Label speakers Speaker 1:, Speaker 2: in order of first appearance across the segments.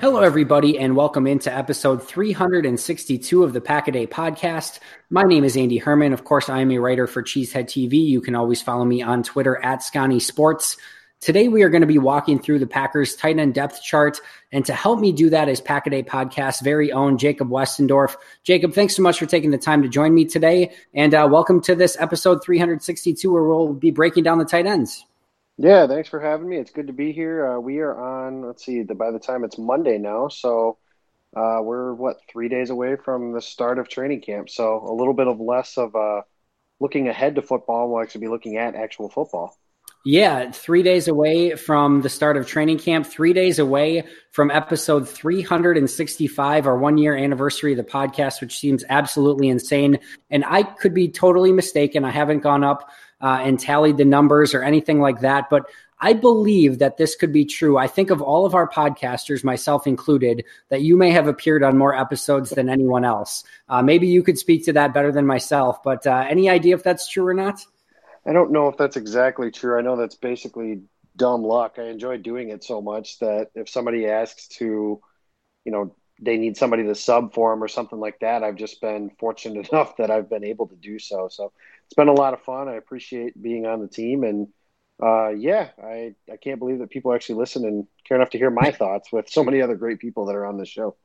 Speaker 1: Hello, everybody, and welcome into episode 362 of the Pack a Day podcast. My name is Andy Herman. Of course, I am a writer for Cheesehead TV. You can always follow me on Twitter at Scotty Sports. Today, we are going to be walking through the Packers tight end depth chart. And to help me do that is Pack a Day podcast very own Jacob Westendorf. Jacob, thanks so much for taking the time to join me today. And uh, welcome to this episode 362, where we'll be breaking down the tight ends.
Speaker 2: Yeah, thanks for having me. It's good to be here. Uh, we are on, let's see, the, by the time it's Monday now, so uh, we're what three days away from the start of training camp. So a little bit of less of uh, looking ahead to football. We'll actually be looking at actual football.
Speaker 1: Yeah, three days away from the start of training camp, three days away from episode 365, our one year anniversary of the podcast, which seems absolutely insane. And I could be totally mistaken. I haven't gone up uh, and tallied the numbers or anything like that. But I believe that this could be true. I think of all of our podcasters, myself included, that you may have appeared on more episodes than anyone else. Uh, maybe you could speak to that better than myself, but uh, any idea if that's true or not?
Speaker 2: I don't know if that's exactly true. I know that's basically dumb luck. I enjoy doing it so much that if somebody asks to, you know, they need somebody to sub for them or something like that, I've just been fortunate enough that I've been able to do so. So it's been a lot of fun. I appreciate being on the team, and uh, yeah, I I can't believe that people actually listen and care enough to hear my thoughts with so many other great people that are on this show.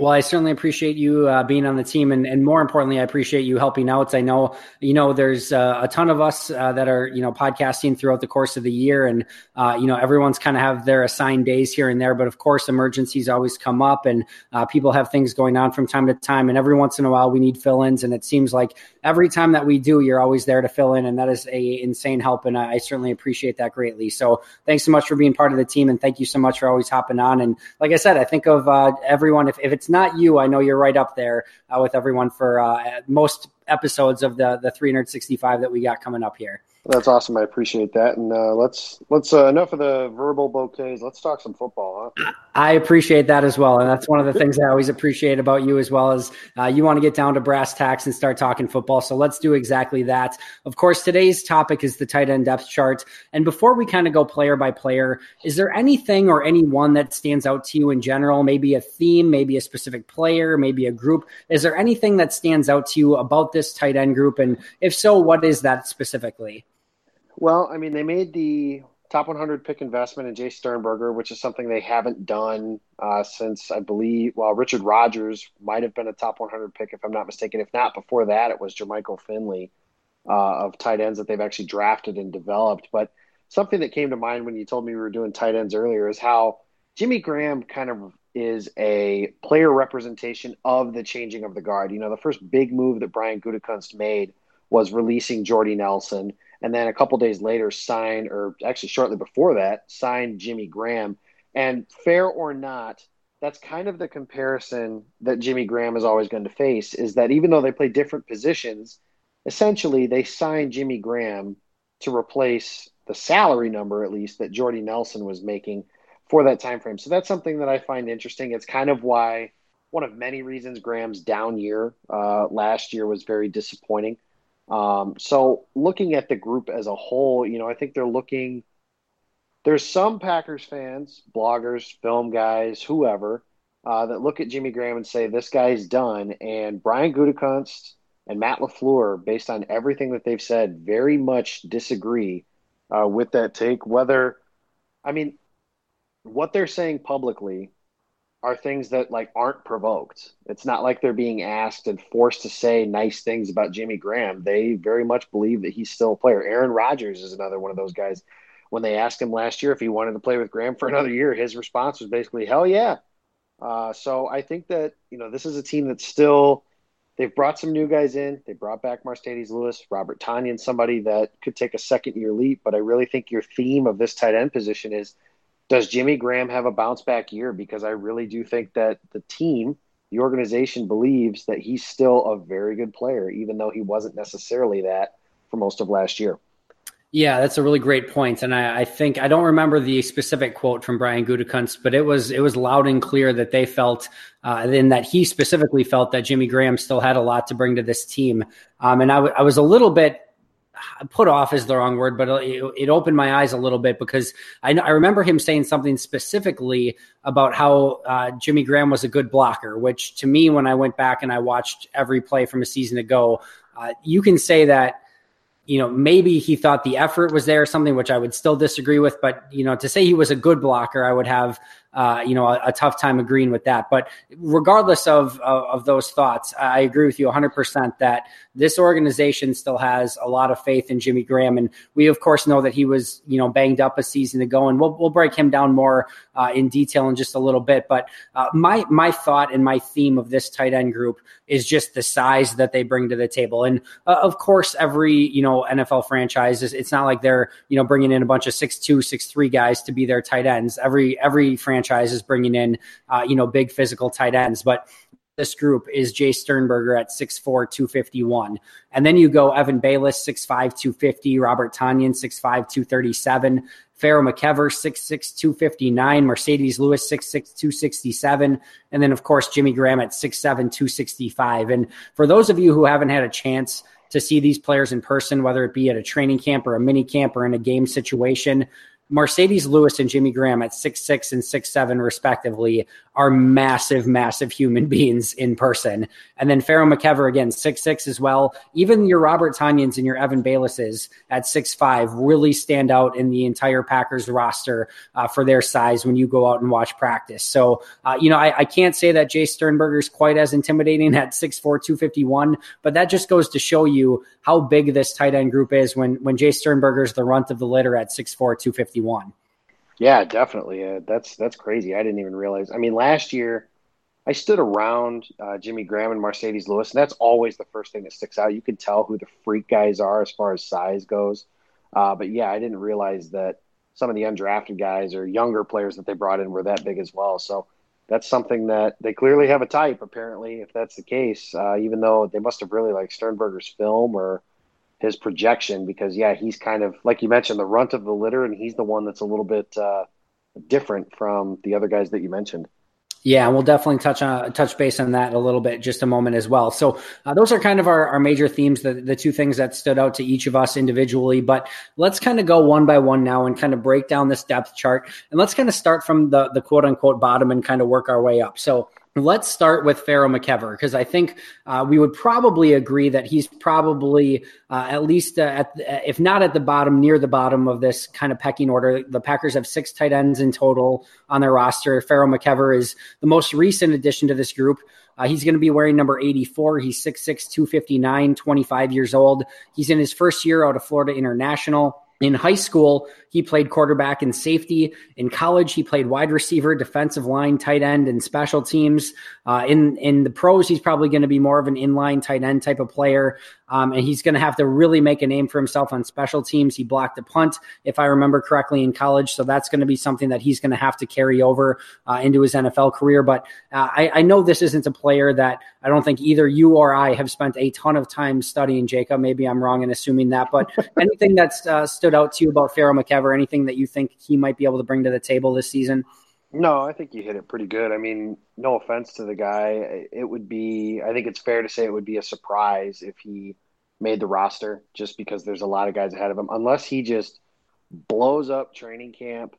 Speaker 1: Well, I certainly appreciate you uh, being on the team, and, and more importantly, I appreciate you helping out. I know, you know, there's uh, a ton of us uh, that are, you know, podcasting throughout the course of the year, and uh, you know, everyone's kind of have their assigned days here and there. But of course, emergencies always come up, and uh, people have things going on from time to time. And every once in a while, we need fill-ins, and it seems like every time that we do, you're always there to fill in, and that is a insane help, and I, I certainly appreciate that greatly. So, thanks so much for being part of the team, and thank you so much for always hopping on. And like I said, I think of uh, everyone. If, if it's not you, I know you're right up there uh, with everyone for uh, most episodes of the the 365 that we got coming up here.
Speaker 2: That's awesome. I appreciate that. And uh, let's let's uh, enough of the verbal bouquets. Let's talk some football, huh?
Speaker 1: I appreciate that as well, and that's one of the things I always appreciate about you as well as uh, you want to get down to brass tacks and start talking football. So let's do exactly that. Of course, today's topic is the tight end depth chart. And before we kind of go player by player, is there anything or anyone that stands out to you in general? Maybe a theme, maybe a specific player, maybe a group. Is there anything that stands out to you about this tight end group? And if so, what is that specifically?
Speaker 2: Well, I mean, they made the top 100 pick investment in Jace Sternberger, which is something they haven't done uh, since I believe. Well, Richard Rodgers might have been a top 100 pick if I'm not mistaken. If not, before that, it was Jermichael Finley uh, of tight ends that they've actually drafted and developed. But something that came to mind when you told me we were doing tight ends earlier is how Jimmy Graham kind of is a player representation of the changing of the guard. You know, the first big move that Brian Gutekunst made was releasing Jordy Nelson and then a couple days later signed, or actually shortly before that, signed Jimmy Graham. And fair or not, that's kind of the comparison that Jimmy Graham is always going to face is that even though they play different positions, essentially they signed Jimmy Graham to replace the salary number at least that Jordy Nelson was making for that time frame. So that's something that I find interesting. It's kind of why one of many reasons Graham's down year uh, last year was very disappointing. Um, so looking at the group as a whole, you know, I think they're looking. There's some Packers fans, bloggers, film guys, whoever, uh, that look at Jimmy Graham and say this guy's done. And Brian Gutekunst and Matt LaFleur, based on everything that they've said, very much disagree uh, with that take. Whether, I mean, what they're saying publicly are things that like aren't provoked. It's not like they're being asked and forced to say nice things about Jimmy Graham. They very much believe that he's still a player. Aaron Rodgers is another one of those guys. When they asked him last year if he wanted to play with Graham for another year, his response was basically "Hell yeah." Uh, so I think that you know this is a team that's still they've brought some new guys in. They brought back Marcedes Lewis, Robert Tonyan, somebody that could take a second year leap. But I really think your theme of this tight end position is does Jimmy Graham have a bounce back year? Because I really do think that the team, the organization believes that he's still a very good player, even though he wasn't necessarily that for most of last year.
Speaker 1: Yeah, that's a really great point, and I, I, think I don't remember the specific quote from Brian Gutekunst, but it was it was loud and clear that they felt, uh, and that he specifically felt that Jimmy Graham still had a lot to bring to this team. Um, and I, w- I was a little bit put off is the wrong word, but it, it, opened my eyes a little bit because I, I remember him saying something specifically about how uh, Jimmy Graham was a good blocker, which to me, when I went back and I watched every play from a season ago, uh, you can say that you know, maybe he thought the effort was there, or something which I would still disagree with. But, you know, to say he was a good blocker, I would have, uh, you know, a, a, tough time agreeing with that. But regardless of, of, of those thoughts, I agree with you 100% that this organization still has a lot of faith in Jimmy Graham. And we, of course, know that he was, you know, banged up a season ago. And we'll, we'll break him down more uh, in detail in just a little bit. But uh, my, my thought and my theme of this tight end group is just the size that they bring to the table. And uh, of course, every, you know, NFL franchises. It's not like they're you know bringing in a bunch of six two, six three guys to be their tight ends. Every every franchise is bringing in uh, you know big physical tight ends, but this group is Jace Sternberger at 6'4, 251. And then you go Evan Baylis, 6'5, 250, Robert Tonyan, 6'5, 237, Pharaoh McKever, 6'6, 259, Marcedes Lewis, 6'6, 267, and then, of course, Jimmy Graham at 6'7, 265. And for those of you who haven't had a chance to see these players in person, whether it be at a training camp or a mini camp or in a game situation. Marcedes Lewis and Jimmy Graham at six six and six seven respectively are massive, massive human beings in person. And then Pharaoh McKever again six six as well. Even your Robert Tonyans and your Evan Baylisses at six five really stand out in the entire Packers roster uh, for their size when you go out and watch practice. So uh, you know I, I, can't say that Jace Sternberger is quite as intimidating at 6'4", 251, but that just goes to show you how big this tight end group is when when Jace Sternberger is the runt of the litter at 6'4", 251.
Speaker 2: Yeah, definitely. Uh, that's that's crazy. I didn't even realize. I mean, last year I stood around uh, Jimmy Graham and Marcedes Lewis, and that's always the first thing that sticks out. You can tell who the freak guys are as far as size goes. Uh, but yeah, I didn't realize that some of the undrafted guys or younger players that they brought in were that big as well. So that's something that they clearly have a type. Apparently, if that's the case, uh, even though they must have really liked Sternberger's film or his projection because yeah, he's kind of like you mentioned the runt of the litter, and he's the one that's a little bit uh, different from the other guys that you mentioned.
Speaker 1: Yeah, and we'll definitely touch on touch base on that a little bit just a moment as well. So uh, those are kind of our, our major themes, the, the two things that stood out to each of us individually. But let's kind of go one by one now and kind of break down this depth chart. And let's kind of start from the the quote unquote bottom and kind of work our way up. So Let's start with Pharaoh McKever because I think uh, we would probably agree that he's probably uh, at least uh, at if not at the bottom, near the bottom of this kind of pecking order. The Packers have six tight ends in total on their roster. Pharaoh McKever is the most recent addition to this group. Uh, he's going to be wearing number 84. He's 6'6, 259, 25 years old. He's in his first year out of Florida International. In high school, he played quarterback and safety. In college, he played wide receiver, defensive line, tight end, and special teams. Uh, in in the pros, he's probably going to be more of an inline tight end type of player, um, and he's going to have to really make a name for himself on special teams. He blocked a punt, if I remember correctly, in college, so that's going to be something that he's going to have to carry over uh, into his NFL career. But uh, I, I know this isn't a player that I don't think either you or I have spent a ton of time studying. Jacob, maybe I'm wrong in assuming that, but anything that's uh, stood out to you about Pharaoh McKever or anything that you think he might be able to bring to the table this season?
Speaker 2: No, I think you hit it pretty good. I mean, no offense to the guy. It would be, I think it's fair to say it would be a surprise if he made the roster just because there's a lot of guys ahead of him, unless he just blows up training camp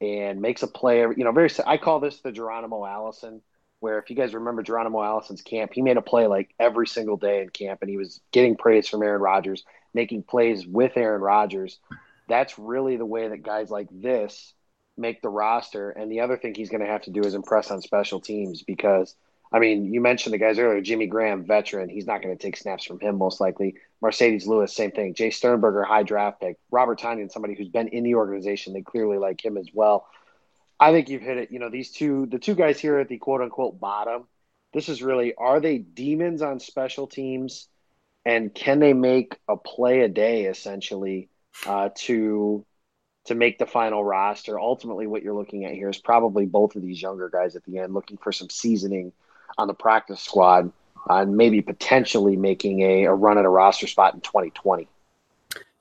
Speaker 2: and makes a play. You know, very, I call this the Geronimo Allison, where if you guys remember Geronimo Allison's camp, he made a play like every single day in camp and he was getting praise from Aaron Rodgers, making plays with Aaron Rodgers that's really the way that guys like this make the roster. And the other thing he's going to have to do is impress on special teams because, I mean, you mentioned the guys earlier Jimmy Graham, veteran. He's not going to take snaps from him, most likely. Marcedes Lewis, same thing. Jace Sternberger, high draft pick. Robert Tonyan, somebody who's been in the organization. They clearly like him as well. I think you've hit it. You know, these two, the two guys here at the quote unquote bottom, this is really are they demons on special teams? And can they make a play a day essentially? uh, to to make the final roster. Ultimately, what you're looking at here is probably both of these younger guys at the end looking for some seasoning on the practice squad and maybe potentially making a, a run at a roster spot in 2020.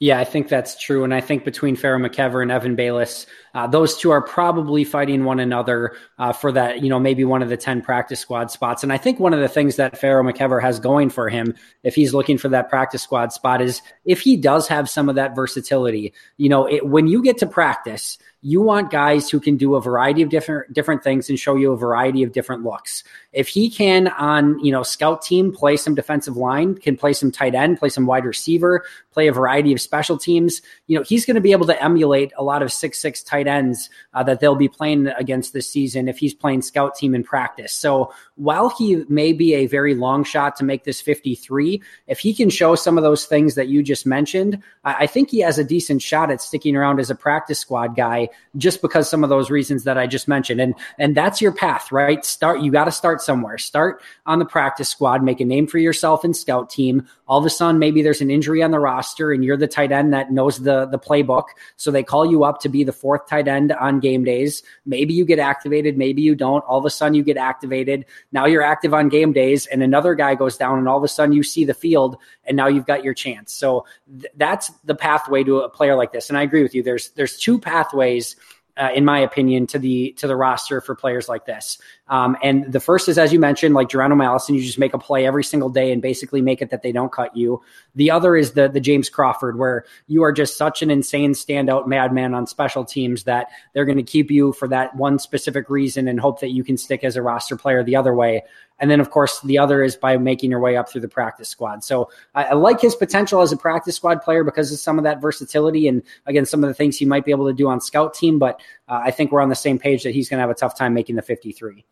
Speaker 1: Yeah, I think that's true. And I think between Pharaoh McKever and Evan Baylis, uh, those two are probably fighting one another uh, for that, you know, maybe one of the 10 practice squad spots. And I think one of the things that Pharaoh McKever has going for him, if he's looking for that practice squad spot, is if he does have some of that versatility, you know, it, when you get to practice, you want guys who can do a variety of different different things and show you a variety of different looks. If he can on you know scout team play some defensive line, can play some tight end, play some wide receiver, play a variety of special teams, you know he's going to be able to emulate a lot of six six tight ends uh, that they'll be playing against this season if he's playing scout team in practice. So while he may be a very long shot to make this 53, if he can show some of those things that you just mentioned, I, I think he has a decent shot at sticking around as a practice squad guy just because some of those reasons that I just mentioned. And and that's your path, right? Start you got to start somewhere. Start on the practice squad, make a name for yourself in scout team. All of a sudden maybe there's an injury on the roster and you're the tight end that knows the the playbook. So they call you up to be the fourth tight end on game days. Maybe you get activated, maybe you don't. All of a sudden you get activated. Now you're active on game days and another guy goes down and all of a sudden you see the field and now you've got your chance. So th- that's the pathway to a player like this. And I agree with you. There's there's two pathways uh, in my opinion, to the to the roster for players like this. Um, and the first is, as you mentioned, like Geronimo Allison, you just make a play every single day and basically make it that they don't cut you. The other is the the James Crawford, where you are just such an insane standout madman on special teams that they're going to keep you for that one specific reason and hope that you can stick as a roster player the other way. And then, of course, the other is by making your way up through the practice squad. So I, I, like his potential as a practice squad player because of some of that versatility and, again, some of the things he might be able to do on scout team. But uh, I think we're on the same page that he's going to have a tough time making the 53.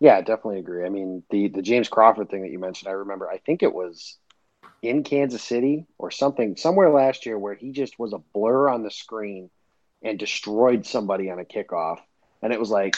Speaker 2: Yeah, I definitely agree. I mean, the, the James Crawford thing that you mentioned, I remember, I think it was in Kansas City or something, somewhere last year where he just was a blur on the screen and destroyed somebody on a kickoff. And it was like,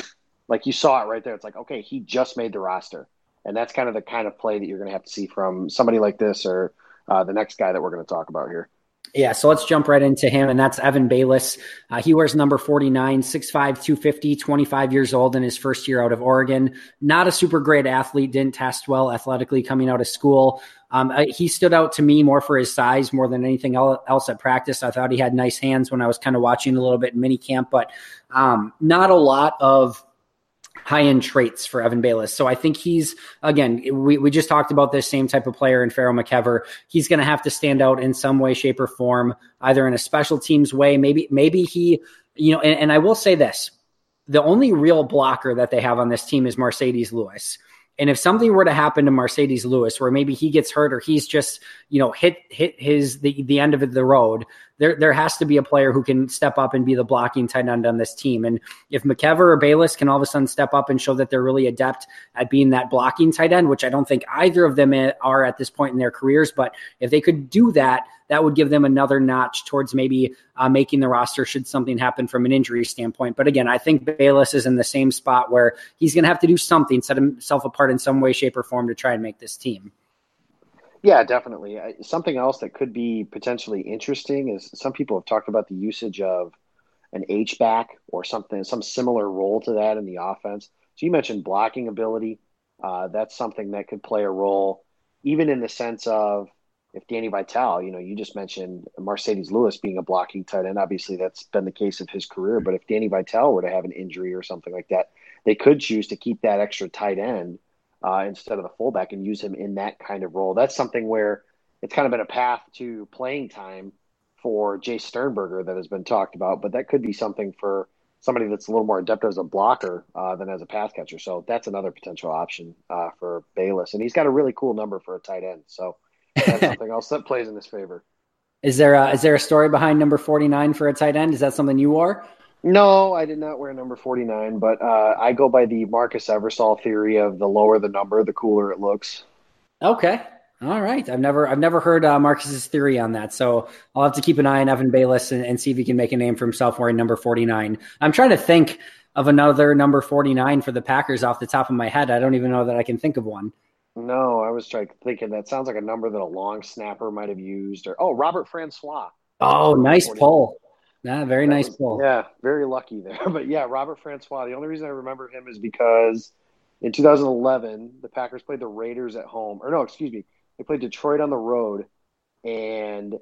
Speaker 2: like you saw it right there. It's like, okay, he just made the roster. And that's kind of the kind of play that you're going to have to see from somebody like this or uh, the next guy that we're going to talk about here.
Speaker 1: Yeah, so let's jump right into him, and that's Evan Baylis. Uh, he wears number 49, 6'5, 250, 25 years old in his first year out of Oregon. Not a super great athlete, didn't test well athletically coming out of school. Um, he stood out to me more for his size more than anything else at practice. I thought he had nice hands when I was kind of watching a little bit in mini camp, but um, not a lot of high end traits for Evan Baylis. So I think he's again, we, we just talked about this same type of player in Pharaoh McKever. He's going to have to stand out in some way, shape, or form, either in a special teams way. Maybe maybe he, you know, and, and I will say this: the only real blocker that they have on this team is Marcedes Lewis. And if something were to happen to Marcedes Lewis, where maybe he gets hurt or he's just, you know, hit hit his the, the end of the road, there there has to be a player who can step up and be the blocking tight end on this team. And if McKever or Baylis can all of a sudden step up and show that they're really adept at being that blocking tight end, which I don't think either of them are at this point in their careers, but if they could do that, that would give them another notch towards maybe uh, making the roster should something happen from an injury standpoint. But again, I think Baylis is in the same spot where he's going to have to do something, set himself apart in some way, shape, or form to try and make this team.
Speaker 2: Yeah, definitely. Something else that could be potentially interesting is some people have talked about the usage of an H back or something, some similar role to that in the offense. So you mentioned blocking ability. Uh, that's something that could play a role, even in the sense of if Danny Vitale, you know, you just mentioned Marcedes Lewis being a blocking tight end. Obviously, that's been the case of his career. But if Danny Vitale were to have an injury or something like that, they could choose to keep that extra tight end uh, instead of the fullback and use him in that kind of role. That's something where it's kind of been a path to playing time for Jace Sternberger that has been talked about. But that could be something for somebody that's a little more adept as a blocker uh, than as a pass catcher. So that's another potential option uh, for Baylis. And he's got a really cool number for a tight end. So that's something else that plays in his favor.
Speaker 1: Is there a, is there a story behind number 49 for a tight end? Is that something you wore?
Speaker 2: No, I did not wear number 49, but uh, I go by the Marcus Eversole theory of the lower the number, the cooler it looks.
Speaker 1: Okay. All right. I've never I've never heard uh, Marcus's theory on that. So I'll have to keep an eye on Evan Baylis and, and see if he can make a name for himself wearing number 49. I'm trying to think of another number 49 for the Packers off the top of my head. I don't even know that I can think of one.
Speaker 2: No, I was trying thinking that sounds like a number that a long snapper might have used, or oh, Robert Francois.
Speaker 1: Oh, nice pull. Yeah, very that nice was, pull.
Speaker 2: Yeah, very lucky there. But yeah, Robert Francois. The only reason I remember him is because in 2011 the Packers played the Raiders at home, or no, excuse me, they played Detroit on the road, and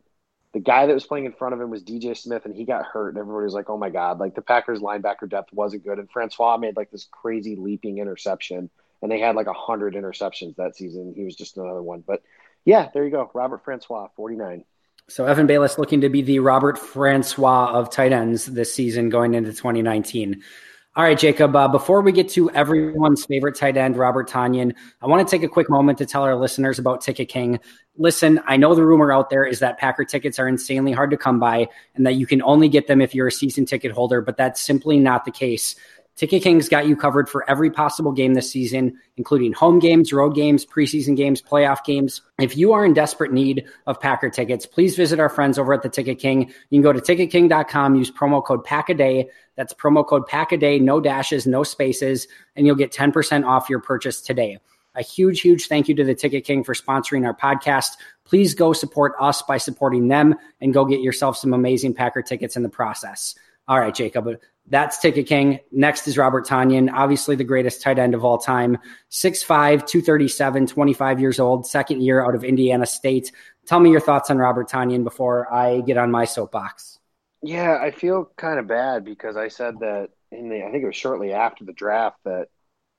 Speaker 2: the guy that was playing in front of him was DJ Smith, and he got hurt, and everybody was like, "Oh my god!" Like the Packers linebacker depth wasn't good, and Francois made like this crazy leaping interception and they had like a hundred interceptions that season. He was just another one. But yeah, there you go. Robert Francois, 49.
Speaker 1: So Evan Baylis looking to be the Robert Francois of tight ends this season going into 2019. All right, Jacob, uh, before we get to everyone's favorite tight end, Robert Tonyan, I want to take a quick moment to tell our listeners about Ticket King. Listen, I know the rumor out there is that Packer tickets are insanely hard to come by and that you can only get them if you're a season ticket holder, but that's simply not the case. Ticket King's got you covered for every possible game this season, including home games, road games, preseason games, playoff games. If you are in desperate need of Packer tickets, please visit our friends over at the Ticket King. You can go to ticketking.com, use promo code PACKADAY. That's promo code PACKADAY, no dashes, no spaces, and you'll get 10% off your purchase today. A huge, huge thank you to the Ticket King for sponsoring our podcast. Please go support us by supporting them and go get yourself some amazing Packer tickets in the process. All right, Jacob, that's Ticket King. Next is Robert Tonyan, obviously the greatest tight end of all time. 6'5, 237, 25 years old, second year out of Indiana State. Tell me your thoughts on Robert Tonyan before I get on my soapbox.
Speaker 2: Yeah, I feel kind of bad because I said that in the, I think it was shortly after the draft that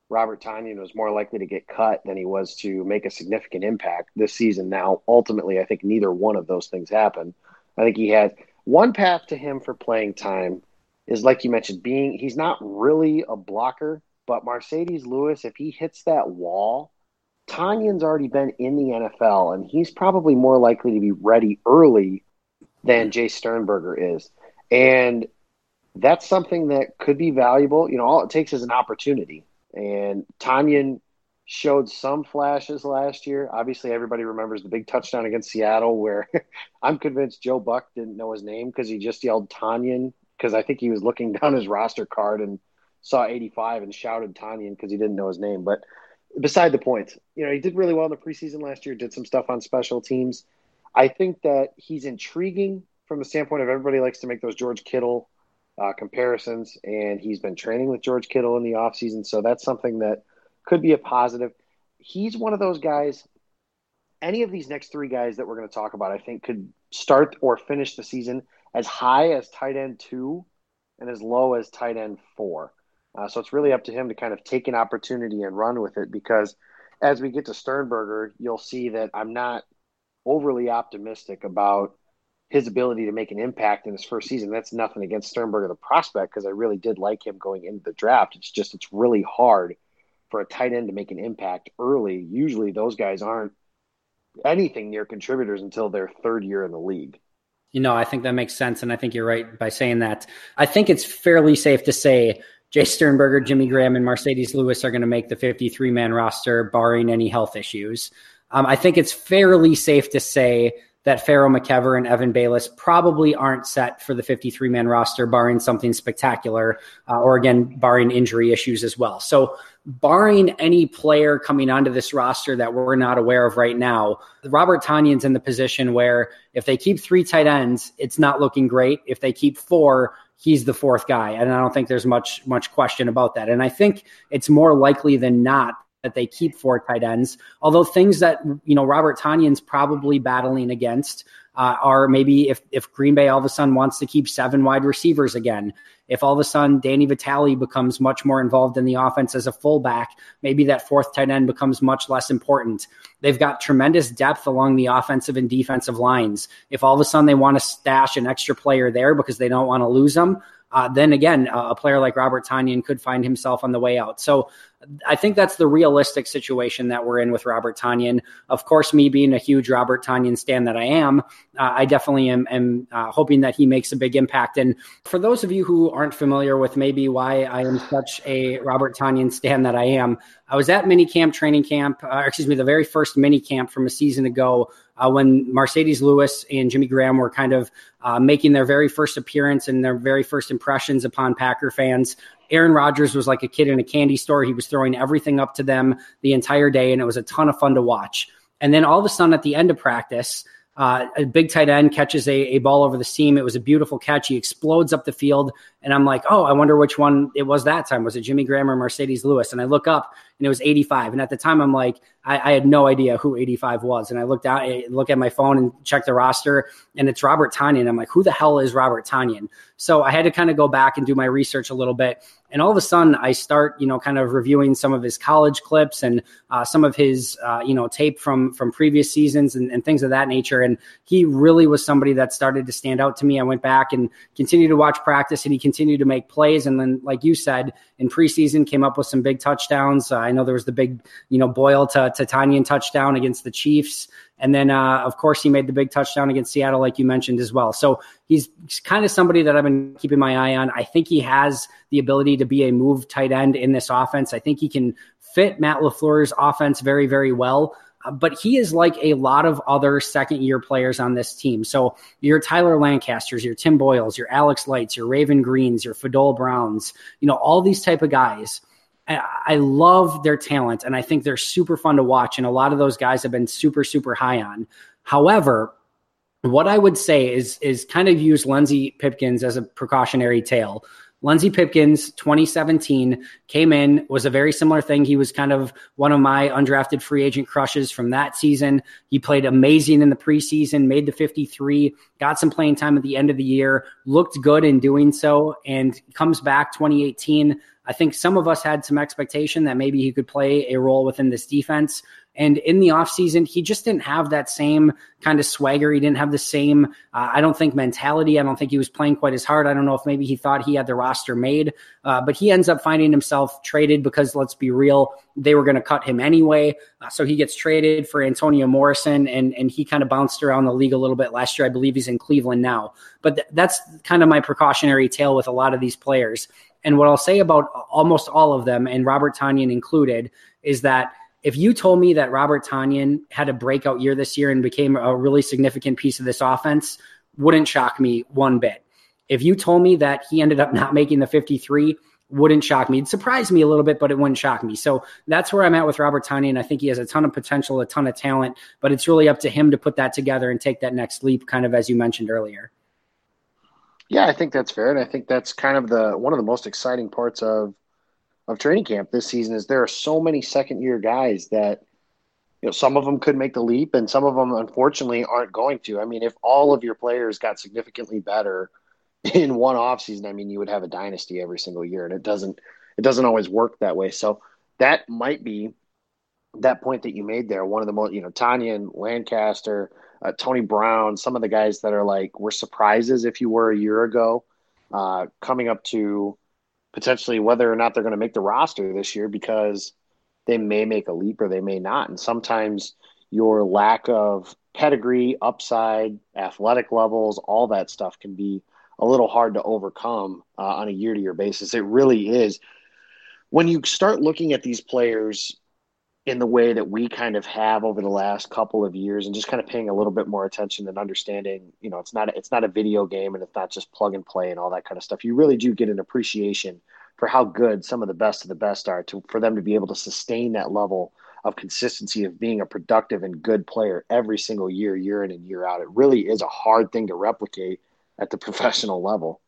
Speaker 2: Robert Tonyan was more likely to get cut than he was to make a significant impact this season. Now, ultimately, I think neither one of those things happened. I think he had one path to him for playing time is like you mentioned, being he's not really a blocker, but Marcedes Lewis, if he hits that wall, Tonyan's already been in the NFL, and he's probably more likely to be ready early than Jace Sternberger is. And that's something that could be valuable. You know, all it takes is an opportunity. And Tonyan showed some flashes last year. Obviously, everybody remembers the big touchdown against Seattle, where I'm convinced Joe Buck didn't know his name because he just yelled Tonyan because I think he was looking down his roster card and saw 85 and shouted Tonyan because he didn't know his name. But beside the point, you know, he did really well in the preseason last year, did some stuff on special teams. I think that he's intriguing from the standpoint of everybody likes to make those George Kittle uh, comparisons, and he's been training with George Kittle in the offseason. So that's something that could be a positive. He's one of those guys any of these next three guys that we're going to talk about, I think could start or finish the season as high as tight end two and as low as tight end four. Uh, so it's really up to him to kind of take an opportunity and run with it because as we get to Sternberger, you'll see that I'm not overly optimistic about his ability to make an impact in his first season. That's nothing against Sternberger, the prospect, because I really did like him going into the draft. It's just, it's really hard for a tight end to make an impact early. Usually those guys aren't anything near contributors until their third year in the league.
Speaker 1: You know, I think that makes sense. And I think you're right by saying that. I think it's fairly safe to say Jace Sternberger, Jimmy Graham, and Marcedes Lewis are going to make the 53 man roster, barring any health issues. Um, I think it's fairly safe to say that Pharaoh McKever and Evan Baylis probably aren't set for the 53 man roster, barring something spectacular, uh, or again, barring injury issues as well. So, barring any player coming onto this roster that we're not aware of right now, Robert Tonyan's in the position where if they keep three tight ends, it's not looking great. If they keep four, he's the fourth guy. And I don't think there's much much question about that. And I think it's more likely than not that they keep four tight ends. Although things that you know Robert Tonyan's probably battling against uh, are maybe if if Green Bay all of a sudden wants to keep seven wide receivers again, if all of a sudden Danny Vitale becomes much more involved in the offense as a fullback, maybe that fourth tight end becomes much less important. They've got tremendous depth along the offensive and defensive lines. If all of a sudden they want to stash an extra player there because they don't want to lose them, uh, then again, uh, a player like Robert Tonyan could find himself on the way out. So I think that's the realistic situation that we're in with Robert Tonyan. Of course, me being a huge Robert Tonyan stan that I am, uh, I definitely am, am uh, hoping that he makes a big impact. And for those of you who aren't familiar with maybe why I am such a Robert Tonyan stan that I am, I was at minicamp training camp, uh, excuse me, the very first mini camp from a season ago uh, when Marcedes Lewis and Jimmy Graham were kind of uh, making their very first appearance and their very first impressions upon Packer fans. Aaron Rodgers was like a kid in a candy store. He was throwing everything up to them the entire day, and it was a ton of fun to watch. And then all of a sudden, at the end of practice, uh, a big tight end catches a, a ball over the seam. It was a beautiful catch. He explodes up the field. And I'm like, oh, I wonder which one it was that time. Was it Jimmy Graham or Marcedes Lewis? And I look up and it was 85. And at the time, I'm like, I, I had no idea who 85 was. And I looked out, I look at my phone and check the roster, and it's Robert Tonyan. I'm like, who the hell is Robert Tonyan? So I had to kind of go back and do my research a little bit. And all of a sudden, I start, you know, kind of reviewing some of his college clips and uh, some of his, uh, you know, tape from from previous seasons and, and things of that nature. And he really was somebody that started to stand out to me. I went back and continued to watch practice, and he continued to make plays. And then, like you said, in preseason, came up with some big touchdowns. Uh, I know there was the big, you know, Boyle to, Tonyan touchdown against the Chiefs. And then, uh, of course, he made the big touchdown against Seattle, like you mentioned as well. So he's kind of somebody that I've been keeping my eye on. I think he has the ability to be a move tight end in this offense. I think he can fit Matt LaFleur's offense very, very well. Uh, but he is like a lot of other second year players on this team. So your Tyler Lancasters, your Tim Boyles, your Alex Lights, your Raven Greenes, your Fadol Browns, you know, all these type of guys. I love their talent and I think they're super fun to watch. And a lot of those guys have been super, super high on. However, what I would say is is kind of use Lenzy Pipkins as a precautionary tale. Lenzy Pipkins, 2017, came in, was a very similar thing. He was kind of one of my undrafted free agent crushes from that season. He played amazing in the preseason, made the 53, got some playing time at the end of the year, looked good in doing so, and comes back 2018. I think some of us had some expectation that maybe he could play a role within this defense. And in the offseason, he just didn't have that same kind of swagger. He didn't have the same, uh, I don't think, mentality. I don't think he was playing quite as hard. I don't know if maybe he thought he had the roster made, uh, but he ends up finding himself traded because let's be real, they were going to cut him anyway. Uh, so he gets traded for Antonio Morrison, and, and he kind of bounced around the league a little bit last year. I believe he's in Cleveland now. But th- that's kind of my precautionary tale with a lot of these players. And what I'll say about almost all of them, and Robert Tonyan included, is that if you told me that Robert Tonyan had a breakout year this year and became a really significant piece of this offense, wouldn't shock me one bit. If you told me that he ended up not making the 53, wouldn't shock me. It surprised me a little bit, but it wouldn't shock me. So that's where I'm at with Robert Tonyan. I think he has a ton of potential, a ton of talent, but it's really up to him to put that together and take that next leap, kind of as you mentioned earlier.
Speaker 2: Yeah, I think that's fair, and I think that's kind of the one of the most exciting parts of of training camp this season is there are so many second year guys that you know, some of them could make the leap, and some of them unfortunately aren't going to. I mean, if all of your players got significantly better in one offseason, I mean, you would have a dynasty every single year, and it doesn't it doesn't always work that way. So that might be that point that you made there. One of the most, you know, Tanya Tonyan Lancaster, uh, Tony Brown, some of the guys that are like were surprises if you were a year ago, uh, coming up to potentially whether or not they're going to make the roster this year because they may make a leap or they may not. And sometimes your lack of pedigree, upside, athletic levels, all that stuff can be a little hard to overcome uh, on a year to year basis. It really is. When you start looking at these players in the way that we kind of have over the last couple of years and just kind of paying a little bit more attention and understanding you know it's not it's not a video game and it's not just plug and play and all that kind of stuff. You really do get an appreciation for how good some of the best of the best are to for them to be able to sustain that level of consistency of being a productive and good player every single year year in and year out. It really is a hard thing to replicate at the professional level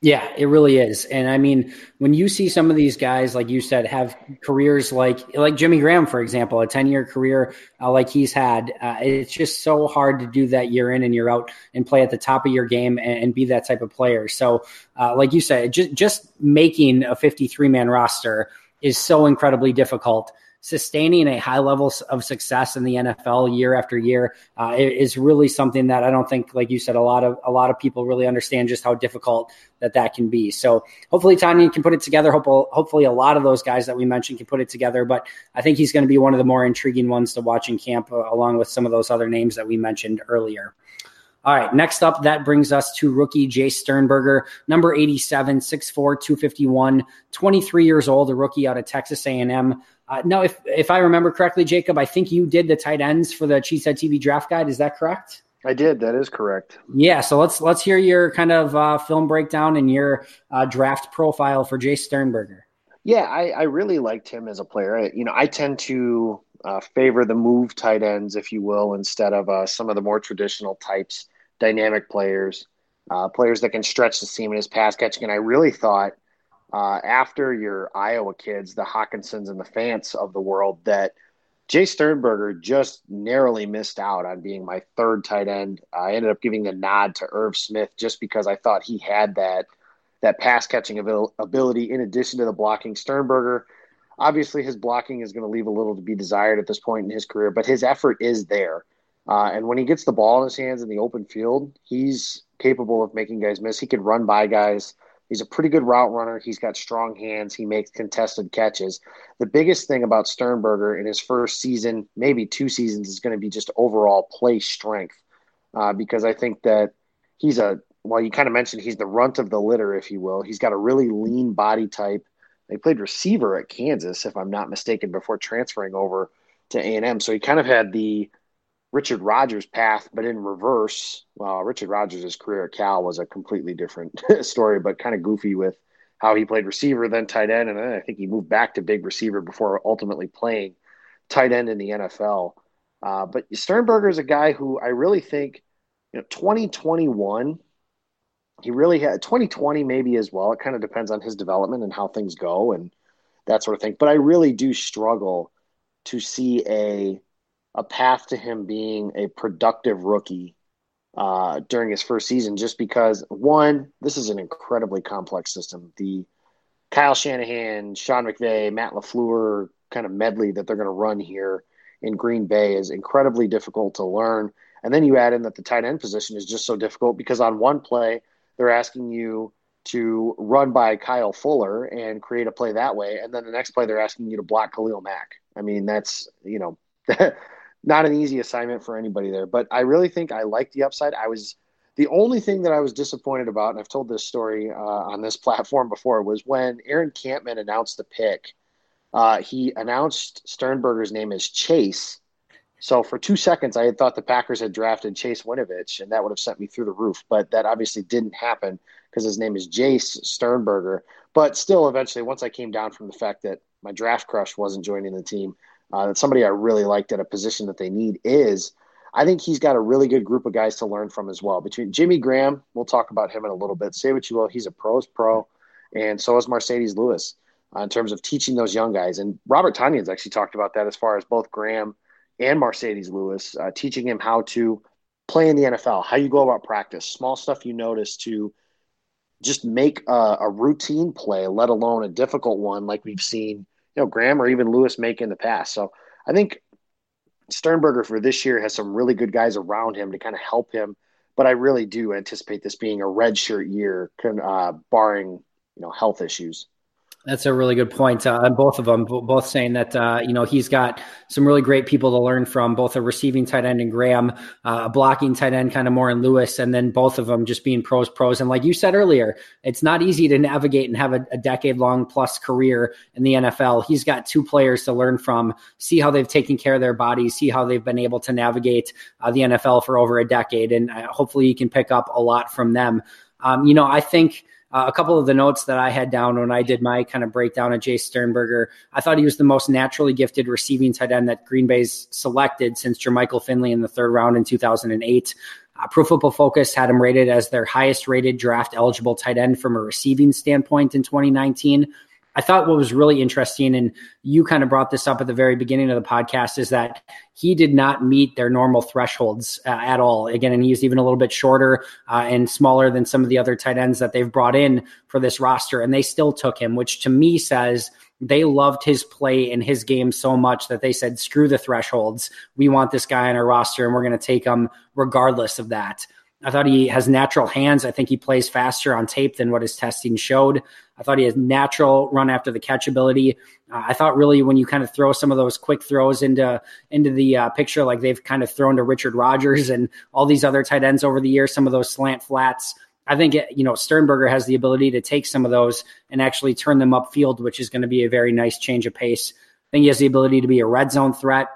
Speaker 1: yeah, it really is. And I mean, when you see some of these guys, like you said, have careers like like Jimmy Graham, for example, a ten year career uh, like he's had, uh, it's just so hard to do that year in and year out and play at the top of your game and, and be that type of player. So, uh, like you said, just just making a fifty three man roster is so incredibly difficult sustaining a high level of success in the NFL year after year uh, is really something that I don't think, like you said, a lot of a lot of people really understand just how difficult that that can be. So hopefully Tonyan can put it together. hopefully hopefully a lot of those guys that we mentioned can put it together. But I think he's going to be one of the more intriguing ones to watch in camp, uh, along with some of those other names that we mentioned earlier. All right, next up, that brings us to rookie Jace Sternberger, number 87, 6'4", 251, 23 years old, a rookie out of Texas A&M. Uh, no, if if I remember correctly, Jacob, I think you did the tight ends for the Cheesehead TV draft guide. Is that correct?
Speaker 2: I did. That is correct.
Speaker 1: Yeah. So let's let's hear your kind of uh, film breakdown and your uh, draft profile for Jace Sternberger.
Speaker 2: Yeah, I, I, really liked him as a player. I, you know, I tend to uh, favor the move tight ends, if you will, instead of uh, some of the more traditional types, dynamic players, uh, players that can stretch the seam in his pass catching. And I really thought – uh, after your Iowa kids, the Hockensons and the Fants of the world, that Jace Sternberger just narrowly missed out on being my third tight end. I ended up giving the nod to Irv Smith just because I thought he had that that pass catching ability in addition to the blocking. Sternberger, obviously, his blocking is going to leave a little to be desired at this point in his career, but his effort is there. Uh, and when he gets the ball in his hands in the open field, he's capable of making guys miss. He can run by guys. He's a pretty good route runner. He's got strong hands. He makes contested catches. The biggest thing about Sternberger in his first season, maybe two seasons, is going to be just overall play strength. Uh, because I think that he's a, well, you kind of mentioned he's the runt of the litter, if you will. He's got a really lean body type. He played receiver at Kansas, if I'm not mistaken, before transferring over to A&M. So he kind of had the Richard Rodgers' path, but in reverse. Well, Richard Rodgers' career at Cal was a completely different story, but kind of goofy with how he played receiver, then tight end, and then I think he moved back to big receiver before ultimately playing tight end in the NFL. Uh, but Sternberger is a guy who I really think, you know, 2021, he really had 2020 maybe as well. It kind of depends on his development and how things go and that sort of thing. But I really do struggle to see a a path to him being a productive rookie uh, during his first season, just because one, this is an incredibly complex system. The Kyle Shanahan, Sean McVay, Matt LaFleur kind of medley that they're going to run here in Green Bay is incredibly difficult to learn. And then you add in that the tight end position is just so difficult because on one play, they're asking you to run by Kyle Fuller and create a play that way. And then the next play, they're asking you to block Khalil Mack. I mean, that's, you know, not an easy assignment for anybody there. But I really think I like the upside. I was the only thing that I was disappointed about, and I've told this story uh, on this platform before, was when Aaron Kampman announced the pick. Uh, he announced Sternberger's name as Chase. So for two seconds, I had thought the Packers had drafted Chase Winovich, and that would have sent me through the roof. But that obviously didn't happen because his name is Jace Sternberger. But still, eventually, once I came down from the fact that my draft crush wasn't joining the team, uh, somebody I really liked at a position that they need is. I think he's got a really good group of guys to learn from as well. Between Jimmy Graham, we'll talk about him in a little bit. Say what you will, he's a pro's pro, and so is Marcedes Lewis uh, in terms of teaching those young guys. And Robert Tonyan's actually talked about that as far as both Graham and Marcedes Lewis, uh, teaching him how to play in the NFL, how you go about practice, small stuff you notice to just make a, a, routine play, let alone a difficult one like we've seen, you know, Graham or even Lewis make in the past. So I think Sternberger for this year has some really good guys around him to kind of help him. But I really do anticipate this being a redshirt year, uh, barring you know health issues.
Speaker 1: That's a really good point uh, on both of them. Both saying that uh, you know he's got some really great people to learn from, both a receiving tight end in Graham, uh, a blocking tight end kind of more in Lewis, and then both of them just being pros, pros. And like you said earlier, it's not easy to navigate and have a, a decade long plus career in the NFL. He's got two players to learn from, see how they've taken care of their bodies, see how they've been able to navigate uh, the NFL for over a decade, and uh, hopefully he can pick up a lot from them. Um, you know, I think uh, a couple of the notes that I had down when I did my kind of breakdown of Jace Sternberger, I thought he was the most naturally gifted receiving tight end that Green Bay's selected since Jermichael Finley in the third round in 2008. Uh, Pro Football Focus had him rated as their highest rated draft eligible tight end from a receiving standpoint in 2019. I thought what was really interesting, and you kind of brought this up at the very beginning of the podcast, is that he did not meet their normal thresholds uh, at all. Again, and he's even a little bit shorter uh, and smaller than some of the other tight ends that they've brought in for this roster, and they still took him, which to me says they loved his play and his game so much that they said, screw the thresholds. We want this guy on our roster, and we're going to take him regardless of that. I thought he has natural hands. I think he plays faster on tape than what his testing showed. I thought he has natural run after the catch ability. Uh, I thought really when you kind of throw some of those quick throws into into the uh, picture, like they've kind of thrown to Richard Rodgers and all these other tight ends over the years, some of those slant flats. I think you know Sternberger has the ability to take some of those and actually turn them upfield, which is going to be a very nice change of pace. I think he has the ability to be a red zone threat.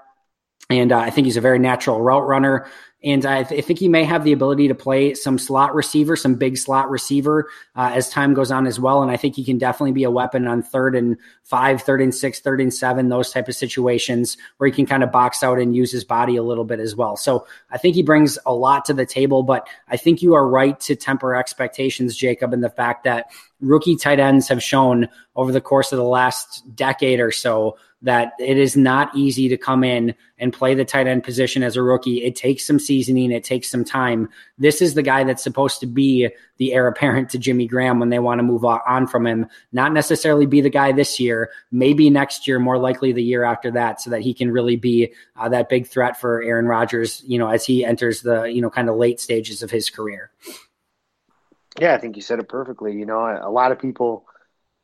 Speaker 1: And uh, I think he's a very natural route runner. And I, th- I, think he may have the ability to play some slot receiver, some big slot receiver uh, as time goes on as well. And I think he can definitely be a weapon on third and five, third and six, third and seven, those type of situations where he can kind of box out and use his body a little bit as well. So I think he brings a lot to the table, but I think you are right to temper expectations, Jacob, in the fact that rookie tight ends have shown over the course of the last decade or so that it is not easy to come in and play the tight end position as a rookie. It takes some seasoning, it takes some time. This is the guy that's supposed to be the heir apparent to Jimmy Graham when they want to move on from him, not necessarily be the guy this year, maybe next year, more likely the year after that, so that he can really be uh, that big threat for Aaron Rodgers, you know, as he enters the, you know, kind of late stages of his career.
Speaker 2: Yeah, I think you said it perfectly. You know, a lot of people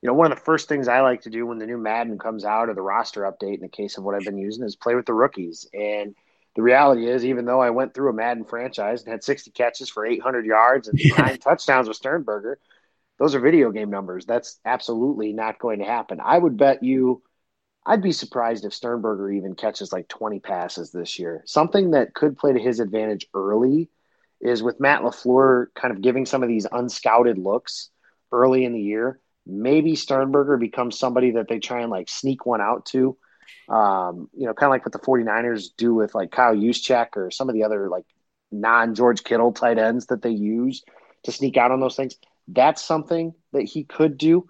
Speaker 2: you know, one of the first things I like to do when the new Madden comes out or the roster update in the case of what I've been using is play with the rookies. And the reality is, even though I went through a Madden franchise and had 60 catches for 800 yards and yeah. nine touchdowns with Sternberger, those are video game numbers. That's absolutely not going to happen. I would bet you, I'd be surprised if Sternberger even catches like 20 passes this year. Something that could play to his advantage early is with Matt LaFleur kind of giving some of these unscouted looks early in the year Maybe Sternberger becomes somebody that they try and like sneak one out to. Um, you know, kind of like what the 49ers do with like Kyle Juszczyk or some of the other like non George Kittle tight ends that they use to sneak out on those things. That's something that he could do.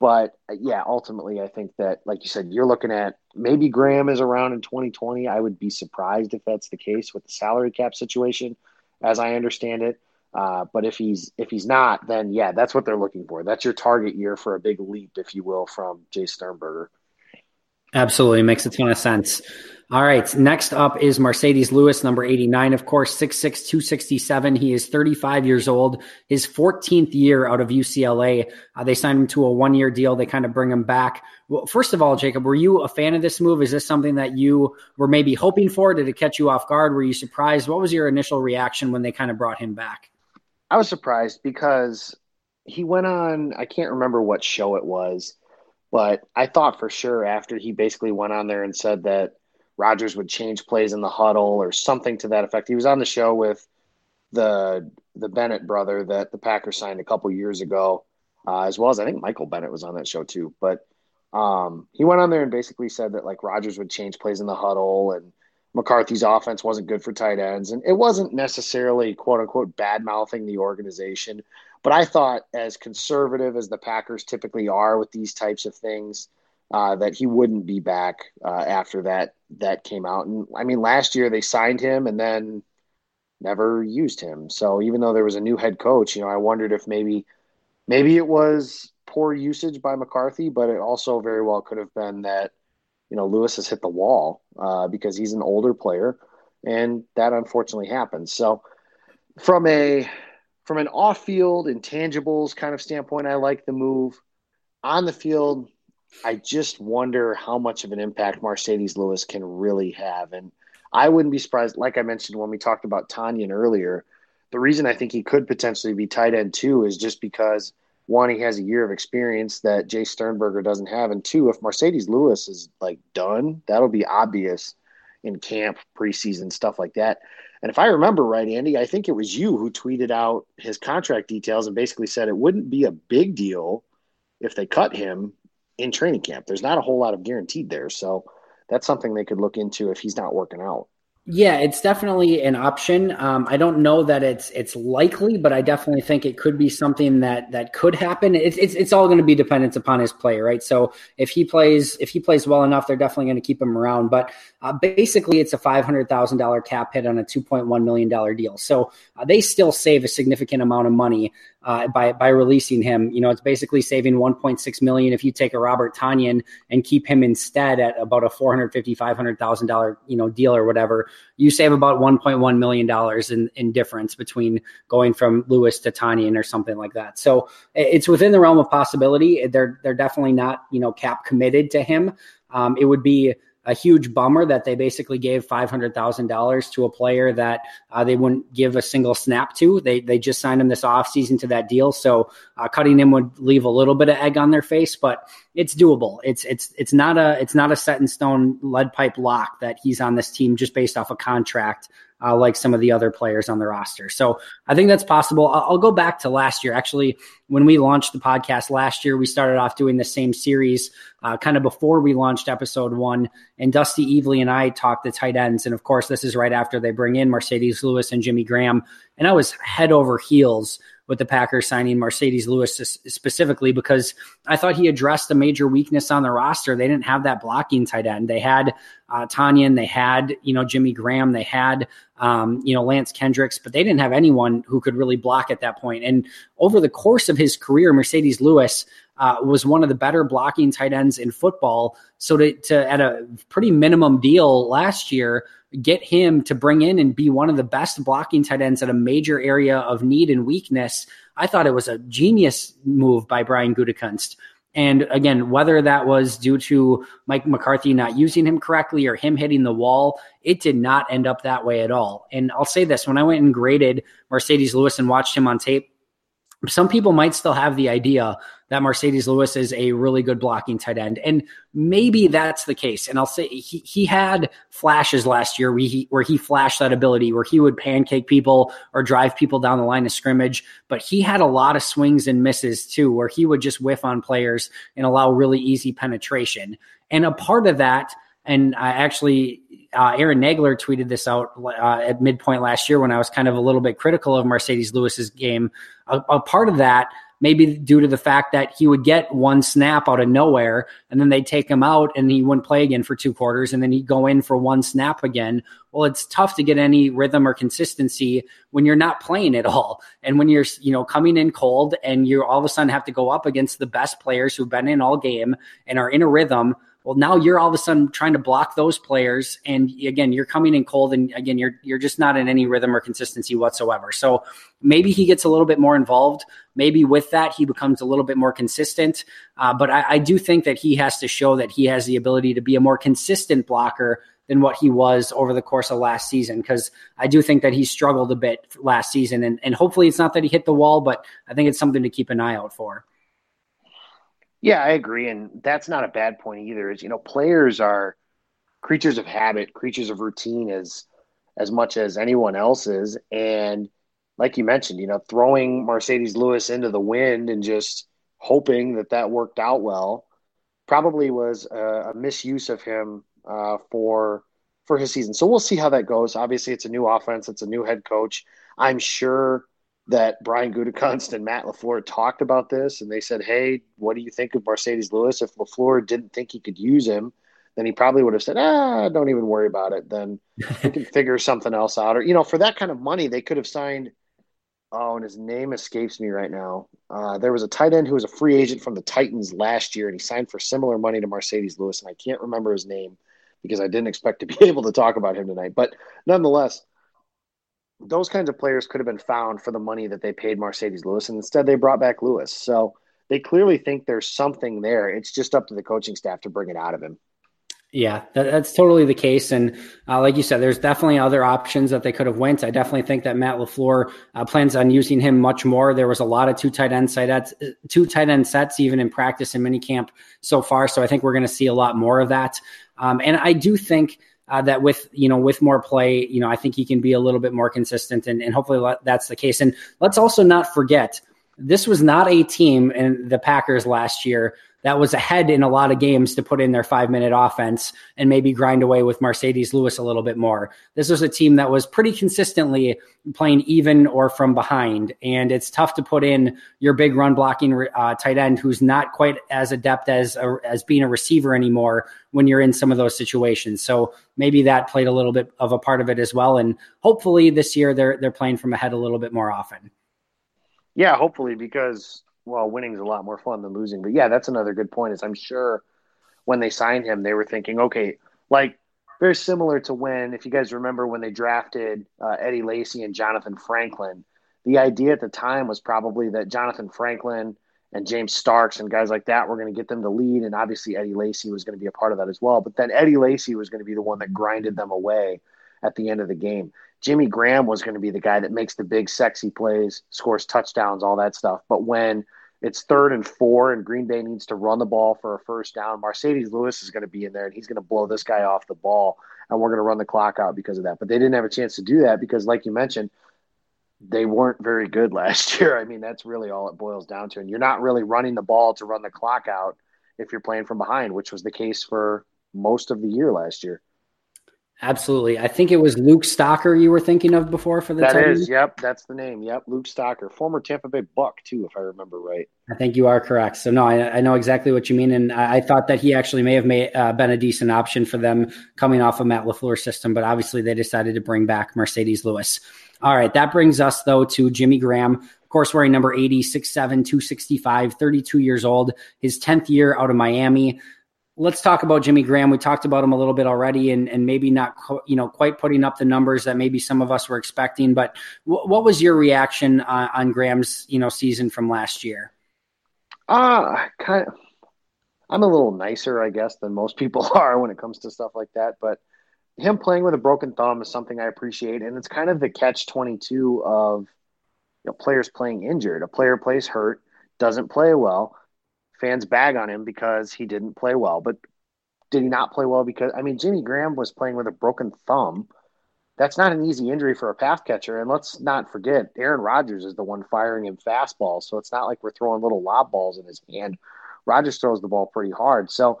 Speaker 2: But yeah, ultimately, I think that, like you said, you're looking at maybe Graham is around in 2020. I would be surprised if that's the case with the salary cap situation, as I understand it. Uh, but if he's if he's not, then yeah, that's what they're looking for. That's your target year for a big leap, if you will, from Jace Sternberger.
Speaker 1: Absolutely makes a ton of sense. All right. Next up is Marcedes Lewis, number 89, of course, 6'6, 267. He is 35 years old, his 14th year out of UCLA. Uh, they signed him to a one year deal. They kind of bring him back. Well, first of all, Jacob, were you a fan of this move? Is this something that you were maybe hoping for? Did it catch you off guard? Were you surprised? What was your initial reaction when they kind of brought him back?
Speaker 2: I was surprised because he went on, I can't remember what show it was, but I thought for sure after he basically went on there and said that Rodgers would change plays in the huddle or something to that effect. He was on the show with the the Bennett brother that the Packers signed a couple years ago, uh, as well as I think Michael Bennett was on that show too. But um, he went on there and basically said that like Rodgers would change plays in the huddle and McCarthy's offense wasn't good for tight ends. And it wasn't necessarily, quote unquote, bad mouthing the organization. But I thought, as conservative as the Packers typically are with these types of things, uh, that he wouldn't be back uh, after that that came out. And I mean, last year they signed him and then never used him. So even though there was a new head coach, you know, I wondered if maybe maybe it was poor usage by McCarthy, but it also very well could have been that you know Lewis has hit the wall uh, because he's an older player, and that unfortunately happens. So from a from an off-field intangibles kind of standpoint, I like the move. On the field, I just wonder how much of an impact Marcedes Lewis can really have. And I wouldn't be surprised, like I mentioned when we talked about Tonyan earlier, the reason I think he could potentially be tight end too is just because one, he has a year of experience that Jace Sternberger doesn't have, and two, if Marcedes Lewis is like done, that'll be obvious in camp, preseason, stuff like that. And if I remember right, Andy, I think it was you who tweeted out his contract details and basically said it wouldn't be a big deal if they cut him in training camp. There's not a whole lot of guaranteed there. So that's something they could look into if he's not working out.
Speaker 1: Yeah, it's definitely an option. Um, I don't know that it's it's likely, but I definitely think it could be something that that could happen. It's it's, it's all going to be dependent upon his play, right? So if he plays if he plays well enough, they're definitely going to keep him around. But uh, basically, it's a five hundred thousand dollar cap hit on a two point one million dollar deal. So uh, they still save a significant amount of money uh, by by releasing him. You know, it's basically saving 1.6 million if you take a Robert Tonyan and keep him instead at about a 450 500000 dollar you know deal or whatever. You save about 1.1 million dollars in in difference between going from Lewis to Tonyan or something like that. So it's within the realm of possibility. They're they're definitely not you know cap committed to him. Um, it would be a huge bummer that they basically gave five hundred thousand dollars to a player that uh, they wouldn't give a single snap to. They they just signed him this offseason to that deal, so uh, cutting him would leave a little bit of egg on their face, but it's doable. It's it's it's not a it's not a set in stone lead pipe lock that he's on this team just based off a contract uh, like some of the other players on the roster. So I think that's possible. I'll, I'll, go back to last year. Actually, when we launched the podcast last year, we started off doing the same series uh, kind of before we launched episode one. And Dusty Evely and I talked the tight ends. And of course, this is right after they bring in Marcedes Lewis and Jimmy Graham. And I was head over heels with the Packers signing Marcedes Lewis specifically because I thought he addressed a major weakness on the roster. They didn't have that blocking tight end. They had uh, Tonyan, they had you know Jimmy Graham, they had um, you know Lance Kendricks, but they didn't have anyone who could really block at that point. And over the course of his career, Marcedes Lewis. Uh, was one of the better blocking tight ends in football. So to, to at a pretty minimum deal last year, get him to bring in and be one of the best blocking tight ends at a major area of need and weakness. I thought it was a genius move by Brian Gutekunst. And again, whether that was due to Mike McCarthy not using him correctly or him hitting the wall, it did not end up that way at all. And I'll say this when I went and graded Marcedes Lewis and watched him on tape, some people might still have the idea that Marcedes Lewis is a really good blocking tight end. And maybe that's the case. And I'll say he, he had flashes last year where he, where he flashed that ability, where he would pancake people or drive people down the line of scrimmage. But he had a lot of swings and misses too, where he would just whiff on players and allow really easy penetration. And a part of that, and I actually, uh, Aaron Nagler tweeted this out uh, at midpoint last year when I was kind of a little bit critical of Marcedes Lewis's game. A, a part of that maybe due to the fact that he would get one snap out of nowhere and then they'd take him out and he wouldn't play again for two quarters and then he'd go in for one snap again. Well, it's tough to get any rhythm or consistency when you're not playing at all. And when you're, you know, coming in cold and you all of a sudden have to go up against the best players who've been in all game and are in a rhythm well, now you're all of a sudden trying to block those players, and again, you're coming in cold, and again, you're you're just not in any rhythm or consistency whatsoever. So maybe he gets a little bit more involved. Maybe with that, he becomes a little bit more consistent. Uh, but I, I do think that he has to show that he has the ability to be a more consistent blocker than what he was over the course of last season because I do think that he struggled a bit last season and, and hopefully it's not that he hit the wall, but I think it's something to keep an eye out for.
Speaker 2: Yeah, I agree, and that's not a bad point either. Is you know, players are creatures of habit, creatures of routine as as much as anyone else is, and like you mentioned, you know, throwing Marcedes Lewis into the wind and just hoping that that worked out well probably was a, a misuse of him uh, for for his season. So we'll see how that goes. Obviously, it's a new offense, it's a new head coach. I'm sure that Brian Gutekunst and Matt LaFleur talked about this and they said, Hey, what do you think of Marcedes Lewis? If LaFleur didn't think he could use him, then he probably would have said, Ah, don't even worry about it. Then we can figure something else out. Or, you know, for that kind of money, they could have signed oh, and his name escapes me right now. Uh, there was a tight end who was a free agent from the Titans last year, and he signed for similar money to Marcedes Lewis, and I can't remember his name because I didn't expect to be able to talk about him tonight. But nonetheless, those kinds of players could have been found for the money that they paid Marcedes Lewis, and instead they brought back Lewis. So they clearly think there's something there. It's just up to the coaching staff to bring it out of him.
Speaker 1: Yeah, that, that's totally the case, and uh, like you said, there's definitely other options that they could have went. I definitely think that Matt LaFleur uh, plans on using him much more. There was a lot of two tight end sets, two tight end sets, even in practice and minicamp so far. So I think we're going to see a lot more of that. Um, and I do think uh, that with you know with more play, you know, I think he can be a little bit more consistent, and, and hopefully that's the case. And let's also not forget this was not a team in the Packers last year that was ahead in a lot of games to put in their five minute offense and maybe grind away with Marcedes Lewis a little bit more. This was a team that was pretty consistently playing even or from behind. And it's tough to put in your big run blocking uh, tight end who's not quite as adept as, a, as being a receiver anymore when you're in some of those situations. So maybe that played a little bit of a part of it as well. And hopefully this year they're, they're playing from ahead a little bit more often.
Speaker 2: Yeah, hopefully, because well, winning's a lot more fun than losing. But yeah, that's another good point. Is I'm sure when they signed him, they were thinking, okay, like very similar to when, if you guys remember, when they drafted uh, Eddie Lacy and Jonathan Franklin. The idea at the time was probably that Jonathan Franklin and James Starks and guys like that were going to get them to lead, and obviously Eddie Lacy was going to be a part of that as well. But then Eddie Lacy was going to be the one that grinded them away at the end of the game. Jimmy Graham was going to be the guy that makes the big, sexy plays, scores touchdowns, all that stuff. But when it's third and four, and Green Bay needs to run the ball for a first down. Marcedes Lewis is going to be in there, and he's going to blow this guy off the ball, and we're going to run the clock out because of that. But they didn't have a chance to do that because, like you mentioned, they weren't very good last year. I mean, that's really all it boils down to. And you're not really running the ball to run the clock out if you're playing from behind, which was the case for most of the year last year.
Speaker 1: Absolutely. I think it was Luke Stocker you were thinking of before for the
Speaker 2: That is, yep, that's the name. Yep, Luke Stocker, former Tampa Bay Buck too, if I remember right.
Speaker 1: I think you are correct. So no, I, I know exactly what you mean, and I, I, thought that he actually may have made, uh, been a decent option for them coming off of Matt LaFleur's system, but obviously they decided to bring back Marcedes Lewis. All right, that brings us though to Jimmy Graham. Of course, wearing number 80, 6'7", 265, 32 years old, his 10th year out of Miami let's talk about Jimmy Graham. We talked about him a little bit already, and and maybe not you know quite putting up the numbers that maybe some of us were expecting. But w- what was your reaction on, on, Graham's you know season from last year?
Speaker 2: Uh kind of. I'm a little nicer, I guess, than most people are when it comes to stuff like that. But him playing with a broken thumb is something I appreciate, and it's kind of the catch twenty two of you know, players playing injured. A player plays hurt, doesn't play well fans bag on him because he didn't play well. But did he not play well because I mean Jimmy Graham was playing with a broken thumb. That's not an easy injury for a pass catcher. And let's not forget, Aaron Rodgers is the one firing him fastballs. So it's not like we're throwing little lob balls in his hand. Rodgers throws the ball pretty hard. So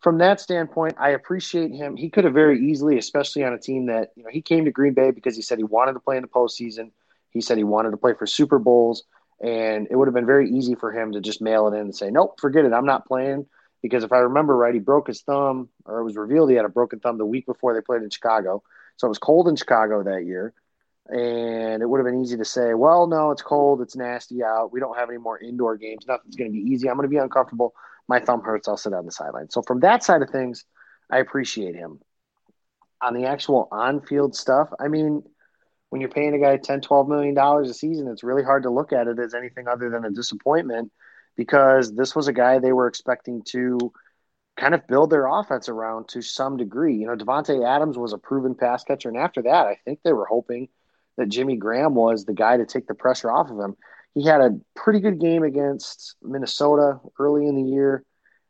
Speaker 2: from that standpoint, I appreciate him. He could have very easily, especially on a team that, you know, he came to Green Bay because he said he wanted to play in the postseason. He said he wanted to play for Super Bowls. And it would have been very easy for him to just mail it in and say, nope, forget it. I'm not playing. Because if I remember right, he broke his thumb, or it was revealed he had a broken thumb the week before they played in Chicago. So it was cold in Chicago that year. And it would have been easy to say, well, no, it's cold. It's nasty out. We don't have any more indoor games. Nothing's going to be easy. I'm going to be uncomfortable. My thumb hurts. I'll sit on the sideline. So from that side of things, I appreciate him. On the actual on field stuff, I mean, when you're paying a guy 10 12 million dollars a season it's really hard to look at it as anything other than a disappointment because this was a guy they were expecting to kind of build their offense around to some degree. You know Davante adams was a proven pass catcher and after that i think they were hoping that jimmy graham was the guy to take the pressure off of him. He had a pretty good game against minnesota early in the year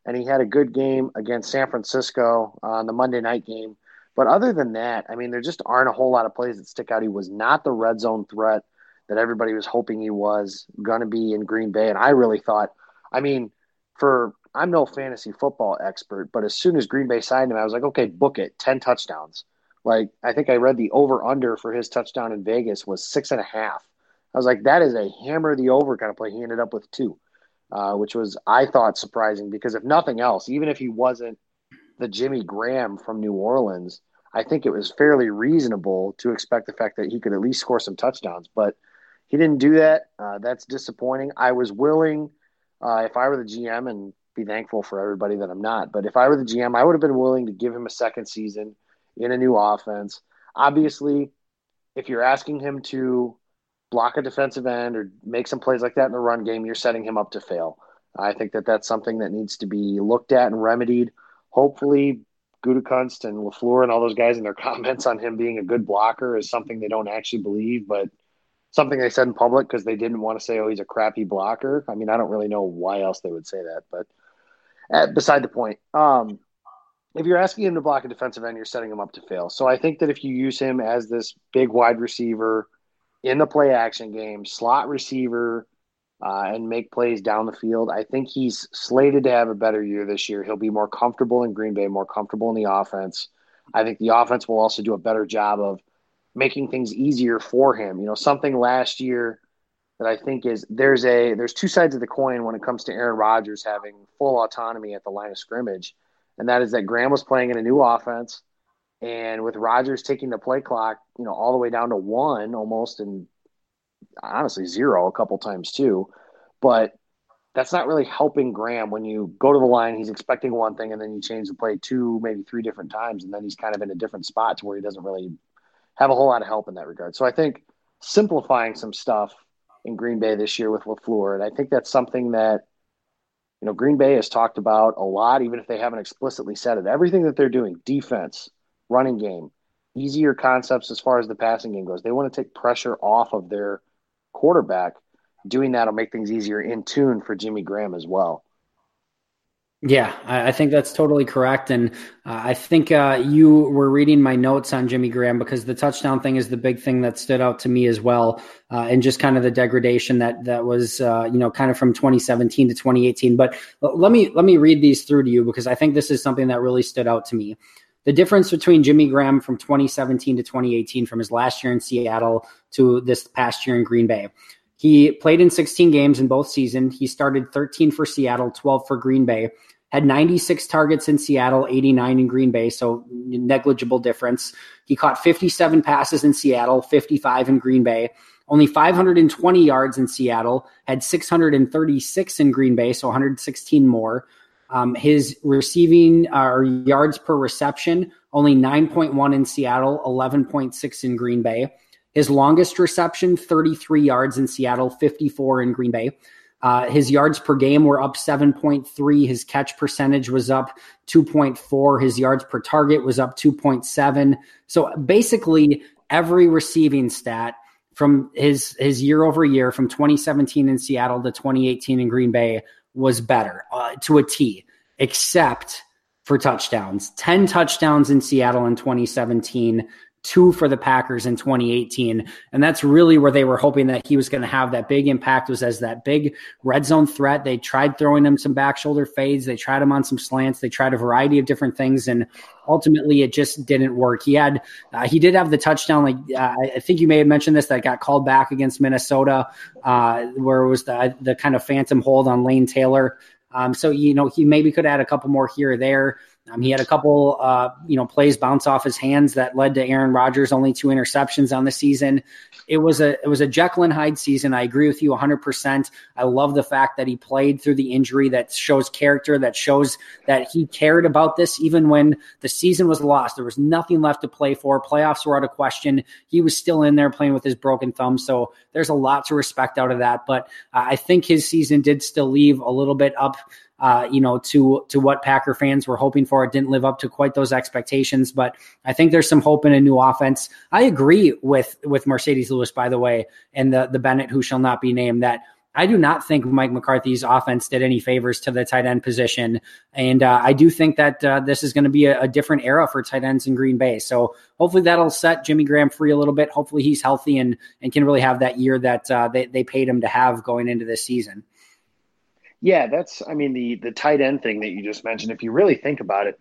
Speaker 2: and he had a good game against san francisco on the monday night game but other than that, I mean, there just aren't a whole lot of plays that stick out. He was not the red zone threat that everybody was hoping he was going to be in Green Bay. And I really thought, I mean, for I'm no fantasy football expert, but as soon as Green Bay signed him, I was like, okay, book it, 10 touchdowns. Like, I think I read the over under for his touchdown in Vegas was six and a half. I was like, that is a hammer the over kind of play. He ended up with two, uh, which was, I thought, surprising because if nothing else, even if he wasn't the Jimmy Graham from New Orleans, I think it was fairly reasonable to expect the fact that he could at least score some touchdowns. But he didn't do that. Uh, that's disappointing. I was willing, uh, if I were the GM, and be thankful for everybody that I'm not, but if I were the GM, I would have been willing to give him a second season in a new offense. Obviously, if you're asking him to block a defensive end or make some plays like that in the run game, you're setting him up to fail. I think that that's something that needs to be looked at and remedied. Hopefully, Gutekunst and Lafleur and all those guys and their comments on him being a good blocker is something they don't actually believe, but something they said in public because they didn't want to say, "Oh, he's a crappy blocker." I mean, I don't really know why else they would say that, but uh, beside the point. Um, if you're asking him to block a defensive end, you're setting him up to fail. So I think that if you use him as this big wide receiver in the play action game, slot receiver, uh, and make plays down the field, I think he's slated to have a better year this year. He'll be more comfortable in Green Bay, more comfortable in the offense. I think the offense will also do a better job of making things easier for him. You know, something last year that I think is there's a there's two sides of the coin when it comes to Aaron Rodgers having full autonomy at the line of scrimmage and that is that Graham was playing in a new offense, and with Rodgers taking the play clock, you know, all the way down to one almost, and honestly zero a couple times too, but that's not really helping Graham when you go to the line. He's expecting one thing, and then you change the play two, maybe three different times, and then he's kind of in a different spot to where he doesn't really have a whole lot of help in that regard. So I think simplifying some stuff in Green Bay this year with Lafleur, and I think that's something that you know, Green Bay has talked about a lot, even if they haven't explicitly said it. Everything that they're doing, defense, running game, easier concepts as far as the passing game goes. They want to take pressure off of their quarterback. Doing that will make things easier in tune for Jimmy Graham as well.
Speaker 1: Yeah, I think that's totally correct. And uh, I think uh, you were reading my notes on Jimmy Graham because the touchdown thing is the big thing that stood out to me as well. Uh, and just kind of the degradation that that was, uh, you know, kind of from 2017 to 2018. But let me let me read these through to you because I think this is something that really stood out to me. The difference between Jimmy Graham from 2017 to 2018, from his last year in Seattle to this past year in Green Bay. He played in 16 games in both seasons. He started 13 for Seattle, 12 for Green Bay had 96 targets in Seattle, 89 in Green Bay, so negligible difference. He caught 57 passes in Seattle, 55 in Green Bay. Only 520 yards in Seattle, had 636 in Green Bay, so 116 more. Um, his receiving uh, yards per reception, only 9.1 in Seattle, 11.6 in Green Bay. His longest reception, 33 yards in Seattle, 54 in Green Bay. Uh, his yards per game were up 7.3. His catch percentage was up 2.4. His yards per target was up 2.7. So basically, every receiving stat from his his year over year from 2017 in Seattle to 2018 in Green Bay was better uh, to a T, except for touchdowns. 10 touchdowns in Seattle in 2017, two for the Packers in 2018. And that's really where they were hoping that he was going to have that big impact was as that big red zone threat. They tried throwing him some back shoulder fades. They tried him on some slants. They tried a variety of different things. And ultimately it just didn't work. He had, uh, he did have the touchdown. Like, uh, I think you may have mentioned this that got called back against Minnesota, uh, where it was the, the kind of phantom hold on Lane Taylor. Um, so, you know, he maybe could add a couple more here or there. Um, he had a couple, uh, you know, plays bounce off his hands that led to Aaron Rodgers only two interceptions on the season. It was a it was a Jekyll and Hyde season. I agree with you 100. percent I love the fact that he played through the injury. That shows character. That shows that he cared about this even when the season was lost. There was nothing left to play for. Playoffs were out of question. He was still in there playing with his broken thumb. So there's a lot to respect out of that. But uh, I think his season did still leave a little bit up uh, you know, to to what Packer fans were hoping for. It didn't live up to quite those expectations, but I think there's some hope in a new offense. I agree with with Marcedes Lewis, by the way, and the the Bennett who shall not be named that. I do not think Mike McCarthy's offense did any favors to the tight end position. And uh, I do think that uh, this is going to be a, a, different era for tight ends in Green Bay. So hopefully that'll set Jimmy Graham free a little bit. Hopefully he's healthy and, and can really have that year that uh, they, they paid him to have going into this season.
Speaker 2: Yeah, that's I mean the the tight end thing that you just mentioned. If you really think about it,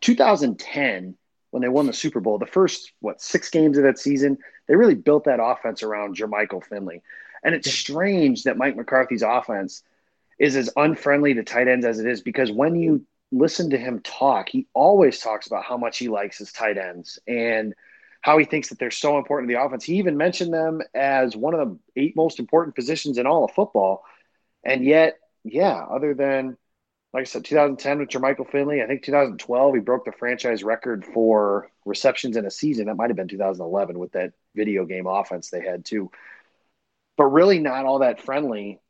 Speaker 2: 2010 when they won the Super Bowl, the first what six games of that season, they really built that offense around Jermichael Finley. And it's strange that Mike McCarthy's offense is as unfriendly to tight ends as it is because when you listen to him talk, he always talks about how much he likes his tight ends and how he thinks that they're so important to the offense. He even mentioned them as one of the eight most important positions in all of football. And yet, yeah, other than like I said, 2010 with Jermichael Finley. I think 2012 he broke the franchise record for receptions in a season. That might have been 2011 with that video game offense they had too. But really not all that friendly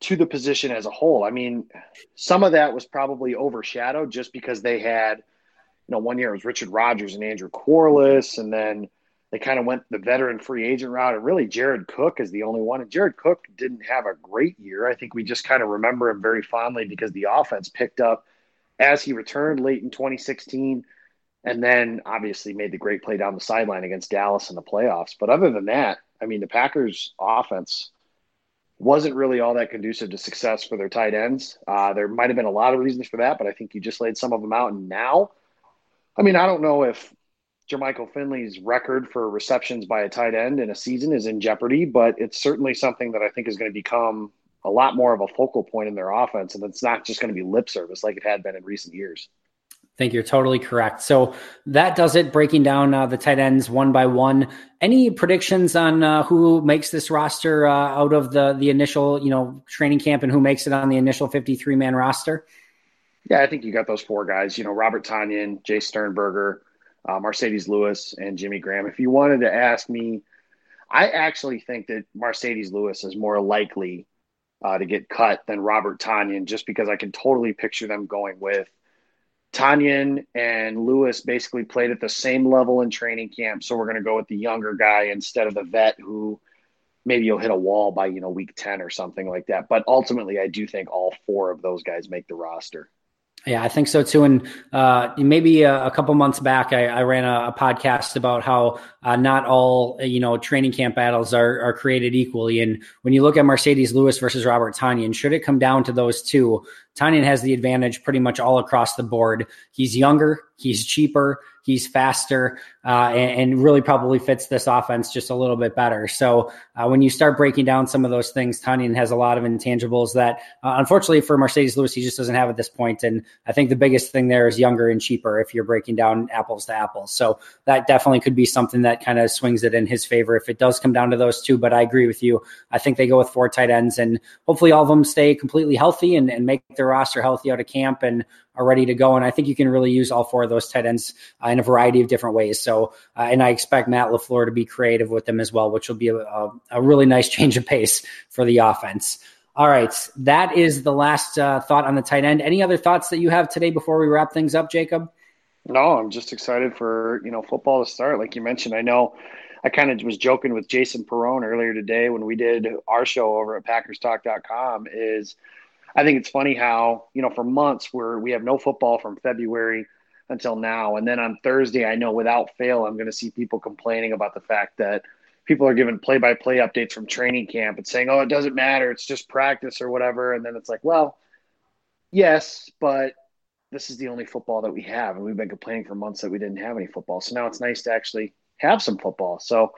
Speaker 2: to the position as a whole. I mean, some of that was probably overshadowed just because they had, you know, one year it was Richard Rodgers and Andrew Quarless, and then they kind of went the veteran free agent route, and really Jared Cook is the only one. And Jared Cook didn't have a great year. I think we just kind of remember him very fondly because the offense picked up as he returned late in 2016, and then obviously made the great play down the sideline against Dallas in the playoffs. But other than that, I mean, the Packers' offense wasn't really all that conducive to success for their tight ends. Uh, there might have been a lot of reasons for that, but I think you just laid some of them out. And now, I mean, I don't know if Jermichael Finley's record for receptions by a tight end in a season is in jeopardy, but it's certainly something that I think is going to become a lot more of a focal point in their offense. And it's not just going to be lip service like it had been in recent years.
Speaker 1: I think you're totally correct. So that does it, breaking down uh, the tight ends one by one. Any predictions on uh, who makes this roster uh, out of the the initial, you know, training camp and who makes it on the initial 53 man roster?
Speaker 2: Yeah, I think you got those four guys. You know, Robert Tonyan, Jace Sternberger, uh, Marcedes Lewis, and Jimmy Graham. If you wanted to ask me, I actually think that Marcedes Lewis is more likely uh, to get cut than Robert Tonyan, just because I can totally picture them going with Tonyan and Lewis basically played at the same level in training camp. So we're going to go with the younger guy instead of the vet who maybe you'll hit a wall by, you know, week 10 or something like that. But ultimately, I do think all four of those guys make the roster.
Speaker 1: Yeah, I think so too. And uh, maybe a, a, couple months back, I, I ran a, a, podcast about how uh, not all you know training camp battles are are created equally. And when you look at Marcedes Lewis versus Robert Tonyan, should it come down to those two, Tonyan has the advantage pretty much all across the board. He's younger, he's cheaper, he's faster, uh, and, and, really probably fits this offense just a little bit better. So uh, when you start breaking down some of those things, Tonyan has a lot of intangibles that, uh, unfortunately, for Marcedes Lewis, he just doesn't have at this point. And I think the biggest thing there is younger and cheaper if you're breaking down apples to apples. So that definitely could be something that kind of swings it in his favor if it does come down to those two. But I agree with you. I think they go with four tight ends, and hopefully all of them stay completely healthy and, and make their roster healthy out of camp and are ready to go. And I think you can really use all four of those tight ends uh, in a variety of different ways. So, uh, and I expect Matt LaFleur to be creative with them as well, which will be a, a, a really nice change of pace for the offense. All right. That is the last uh, thought on the tight end. Any other thoughts that you have today before we wrap things up, Jacob?
Speaker 2: No, I'm just excited for, you know, football to start. Like you mentioned, I know I kind of was joking with Jason Perone earlier today when we did our show over at packerstalk.com is – I think it's funny how, you know, for months where we have no football from February until now. And then on Thursday, I know without fail, I'm going to see people complaining about the fact that people are giving play by play updates from training camp and saying, oh, it doesn't matter. It's just practice or whatever. And then it's like, well, yes, but this is the only football that we have. And we've been complaining for months that we didn't have any football. So now it's nice to actually have some football. So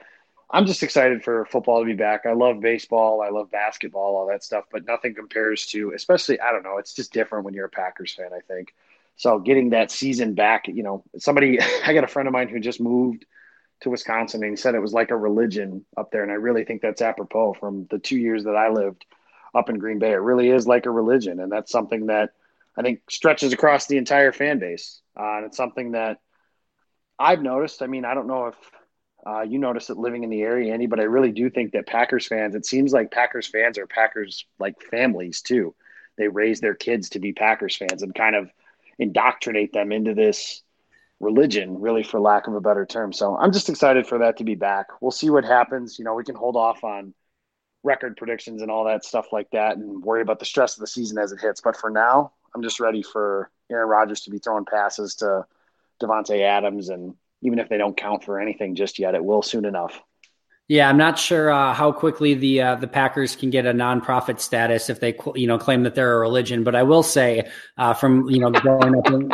Speaker 2: I'm just excited for football to be back. I love baseball, I love basketball, all that stuff, but nothing compares to, especially, I don't know, it's just different when you're a Packers fan, I think. So getting that season back, you know, somebody, I got a friend of mine who just moved to Wisconsin and he said it was like a religion up there. And I really think that's apropos from the two years that I lived up in Green Bay. It really is like a religion. And that's something that I think stretches across the entire fan base. Uh, and it's something that I've noticed. I mean, I don't know if uh, you notice it living in the area, Andy, but I really do think that Packers fans, it seems like Packers fans are Packers like families too. They raise their kids to be Packers fans and kind of indoctrinate them into this religion, really, for lack of a better term. So I'm just excited for that to be back. We'll see what happens. You know, we can hold off on record predictions and all that stuff like that and worry about the stress of the season as it hits. But for now, I'm just ready for Aaron Rodgers to be throwing passes to Davante Adams and even if they don't count for anything just yet, it will soon enough.
Speaker 1: Yeah, I'm not sure uh, how quickly the uh, the Packers can get a nonprofit status if they you know claim that they're a religion. But I will say, uh, from you know growing up in,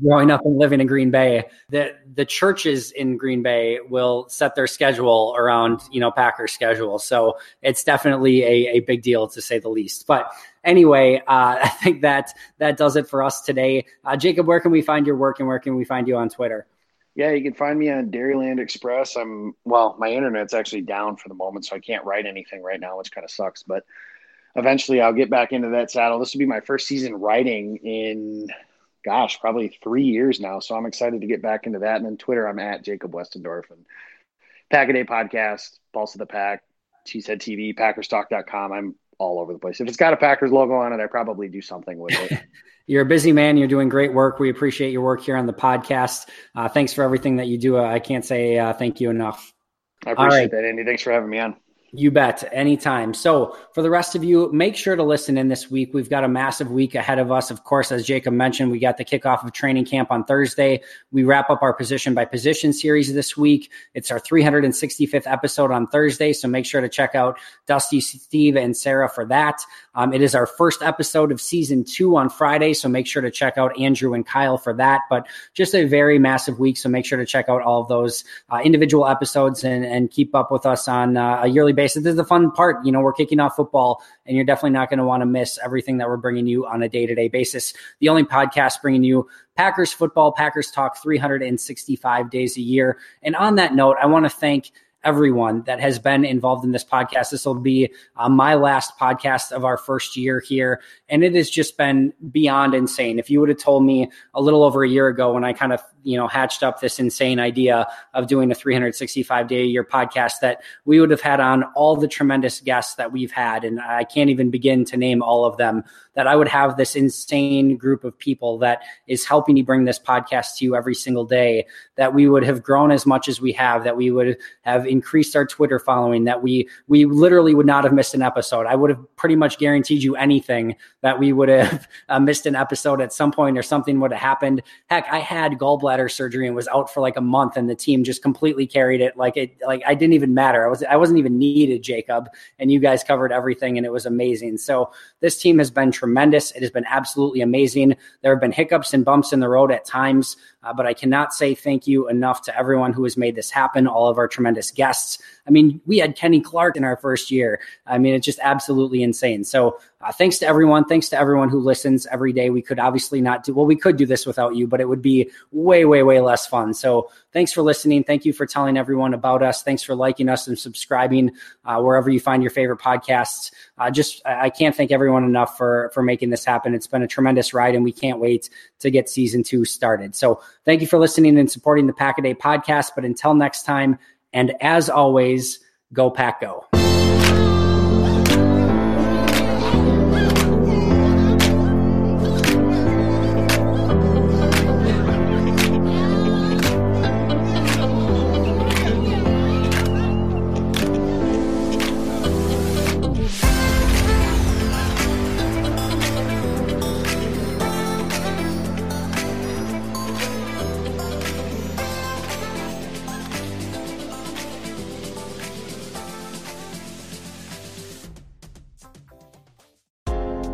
Speaker 1: growing up and living in Green Bay, the the churches in Green Bay will set their schedule around you know Packers schedule. So it's definitely a, a big deal to say the least. But anyway, uh, I think that that does it for us today. Uh, Jacob, where can we find your work and where can we find you on Twitter?
Speaker 2: Yeah, you can find me on Dairyland Express. I'm well, my internet's actually down for the moment, so I can't write anything right now, which kind of sucks. But eventually, I'll get back into that saddle. This will be my first season writing in, gosh, probably three years now. So I'm excited to get back into that. And then Twitter, I'm at Jacob Westendorf and Pack a Day Podcast, Pulse of the Pack, Cheesehead TV, PackersTalk.com. I'm all over the place. If it's got a Packers logo on it, I probably do something with it.
Speaker 1: You're a busy man. You're doing great work. We appreciate your work here on the podcast. Uh, thanks for everything that you do. I can't say uh, thank you enough.
Speaker 2: I appreciate right. that, Andy. Thanks for having me on.
Speaker 1: You bet. Anytime. So, for the rest of you, make sure to listen in this week. We've got a massive week ahead of us. Of course, as Jacob mentioned, we got the kickoff of training camp on Thursday. We wrap up our position by position series this week. It's our 365th episode on Thursday. So, make sure to check out Dusty, Steve, and Sarah for that. Um, it is our first episode of season two on Friday. So, make sure to check out Andrew and Kyle for that. But just a very massive week. So, make sure to check out all of those uh, individual episodes and, and keep up with us on uh, a yearly basis basis. This is the fun part. You know, we're kicking off football, and you're definitely not going to want to miss everything that we're bringing you on a day to day basis. The only podcast bringing you Packers football, Packers talk 365 days a year. And on that note, I want to thank everyone that has been involved in this podcast. This will be uh, my last podcast of our first year here. And it has just been beyond insane. If you would have told me a little over a year ago when I kind of you know hatched up this insane idea of doing a 365 day a year podcast that we would have had on all the tremendous guests that we've had. And i can't even begin to name all of them that i would have this insane group of people that is helping me bring this podcast to you every single day that we would have grown as much as we have that we would have increased our twitter following that we we literally would not have missed an episode. I would have pretty much guaranteed you anything that we would have uh, missed an episode at some point or something would have happened. Heck i had gallbladder surgery and was out for like a month and the team just completely carried it like it like I didn't even matter. I was I wasn't even needed, Jacob, and you guys covered everything and it was amazing. So this team has been tremendous. It has been absolutely amazing. There have been hiccups and bumps in the road at times, uh, but I cannot say thank you enough to everyone who has made this happen, all of our tremendous guests. I mean, we had Kenny Clark in our first year. I mean, it's just absolutely insane. So uh, thanks to everyone. Thanks to everyone who listens every day. We could obviously not do, well, we could do this without you, but it would be way, way, way less fun. So thanks for listening. Thank you for telling everyone about us. Thanks for liking us and subscribing uh, wherever you find your favorite podcasts. Uh, just, I can't thank everyone enough for, for making this happen. It's been a tremendous ride and we can't wait to get season two started. So thank you for listening and supporting the Pack a Day podcast. But until next time, and as always, go pack go.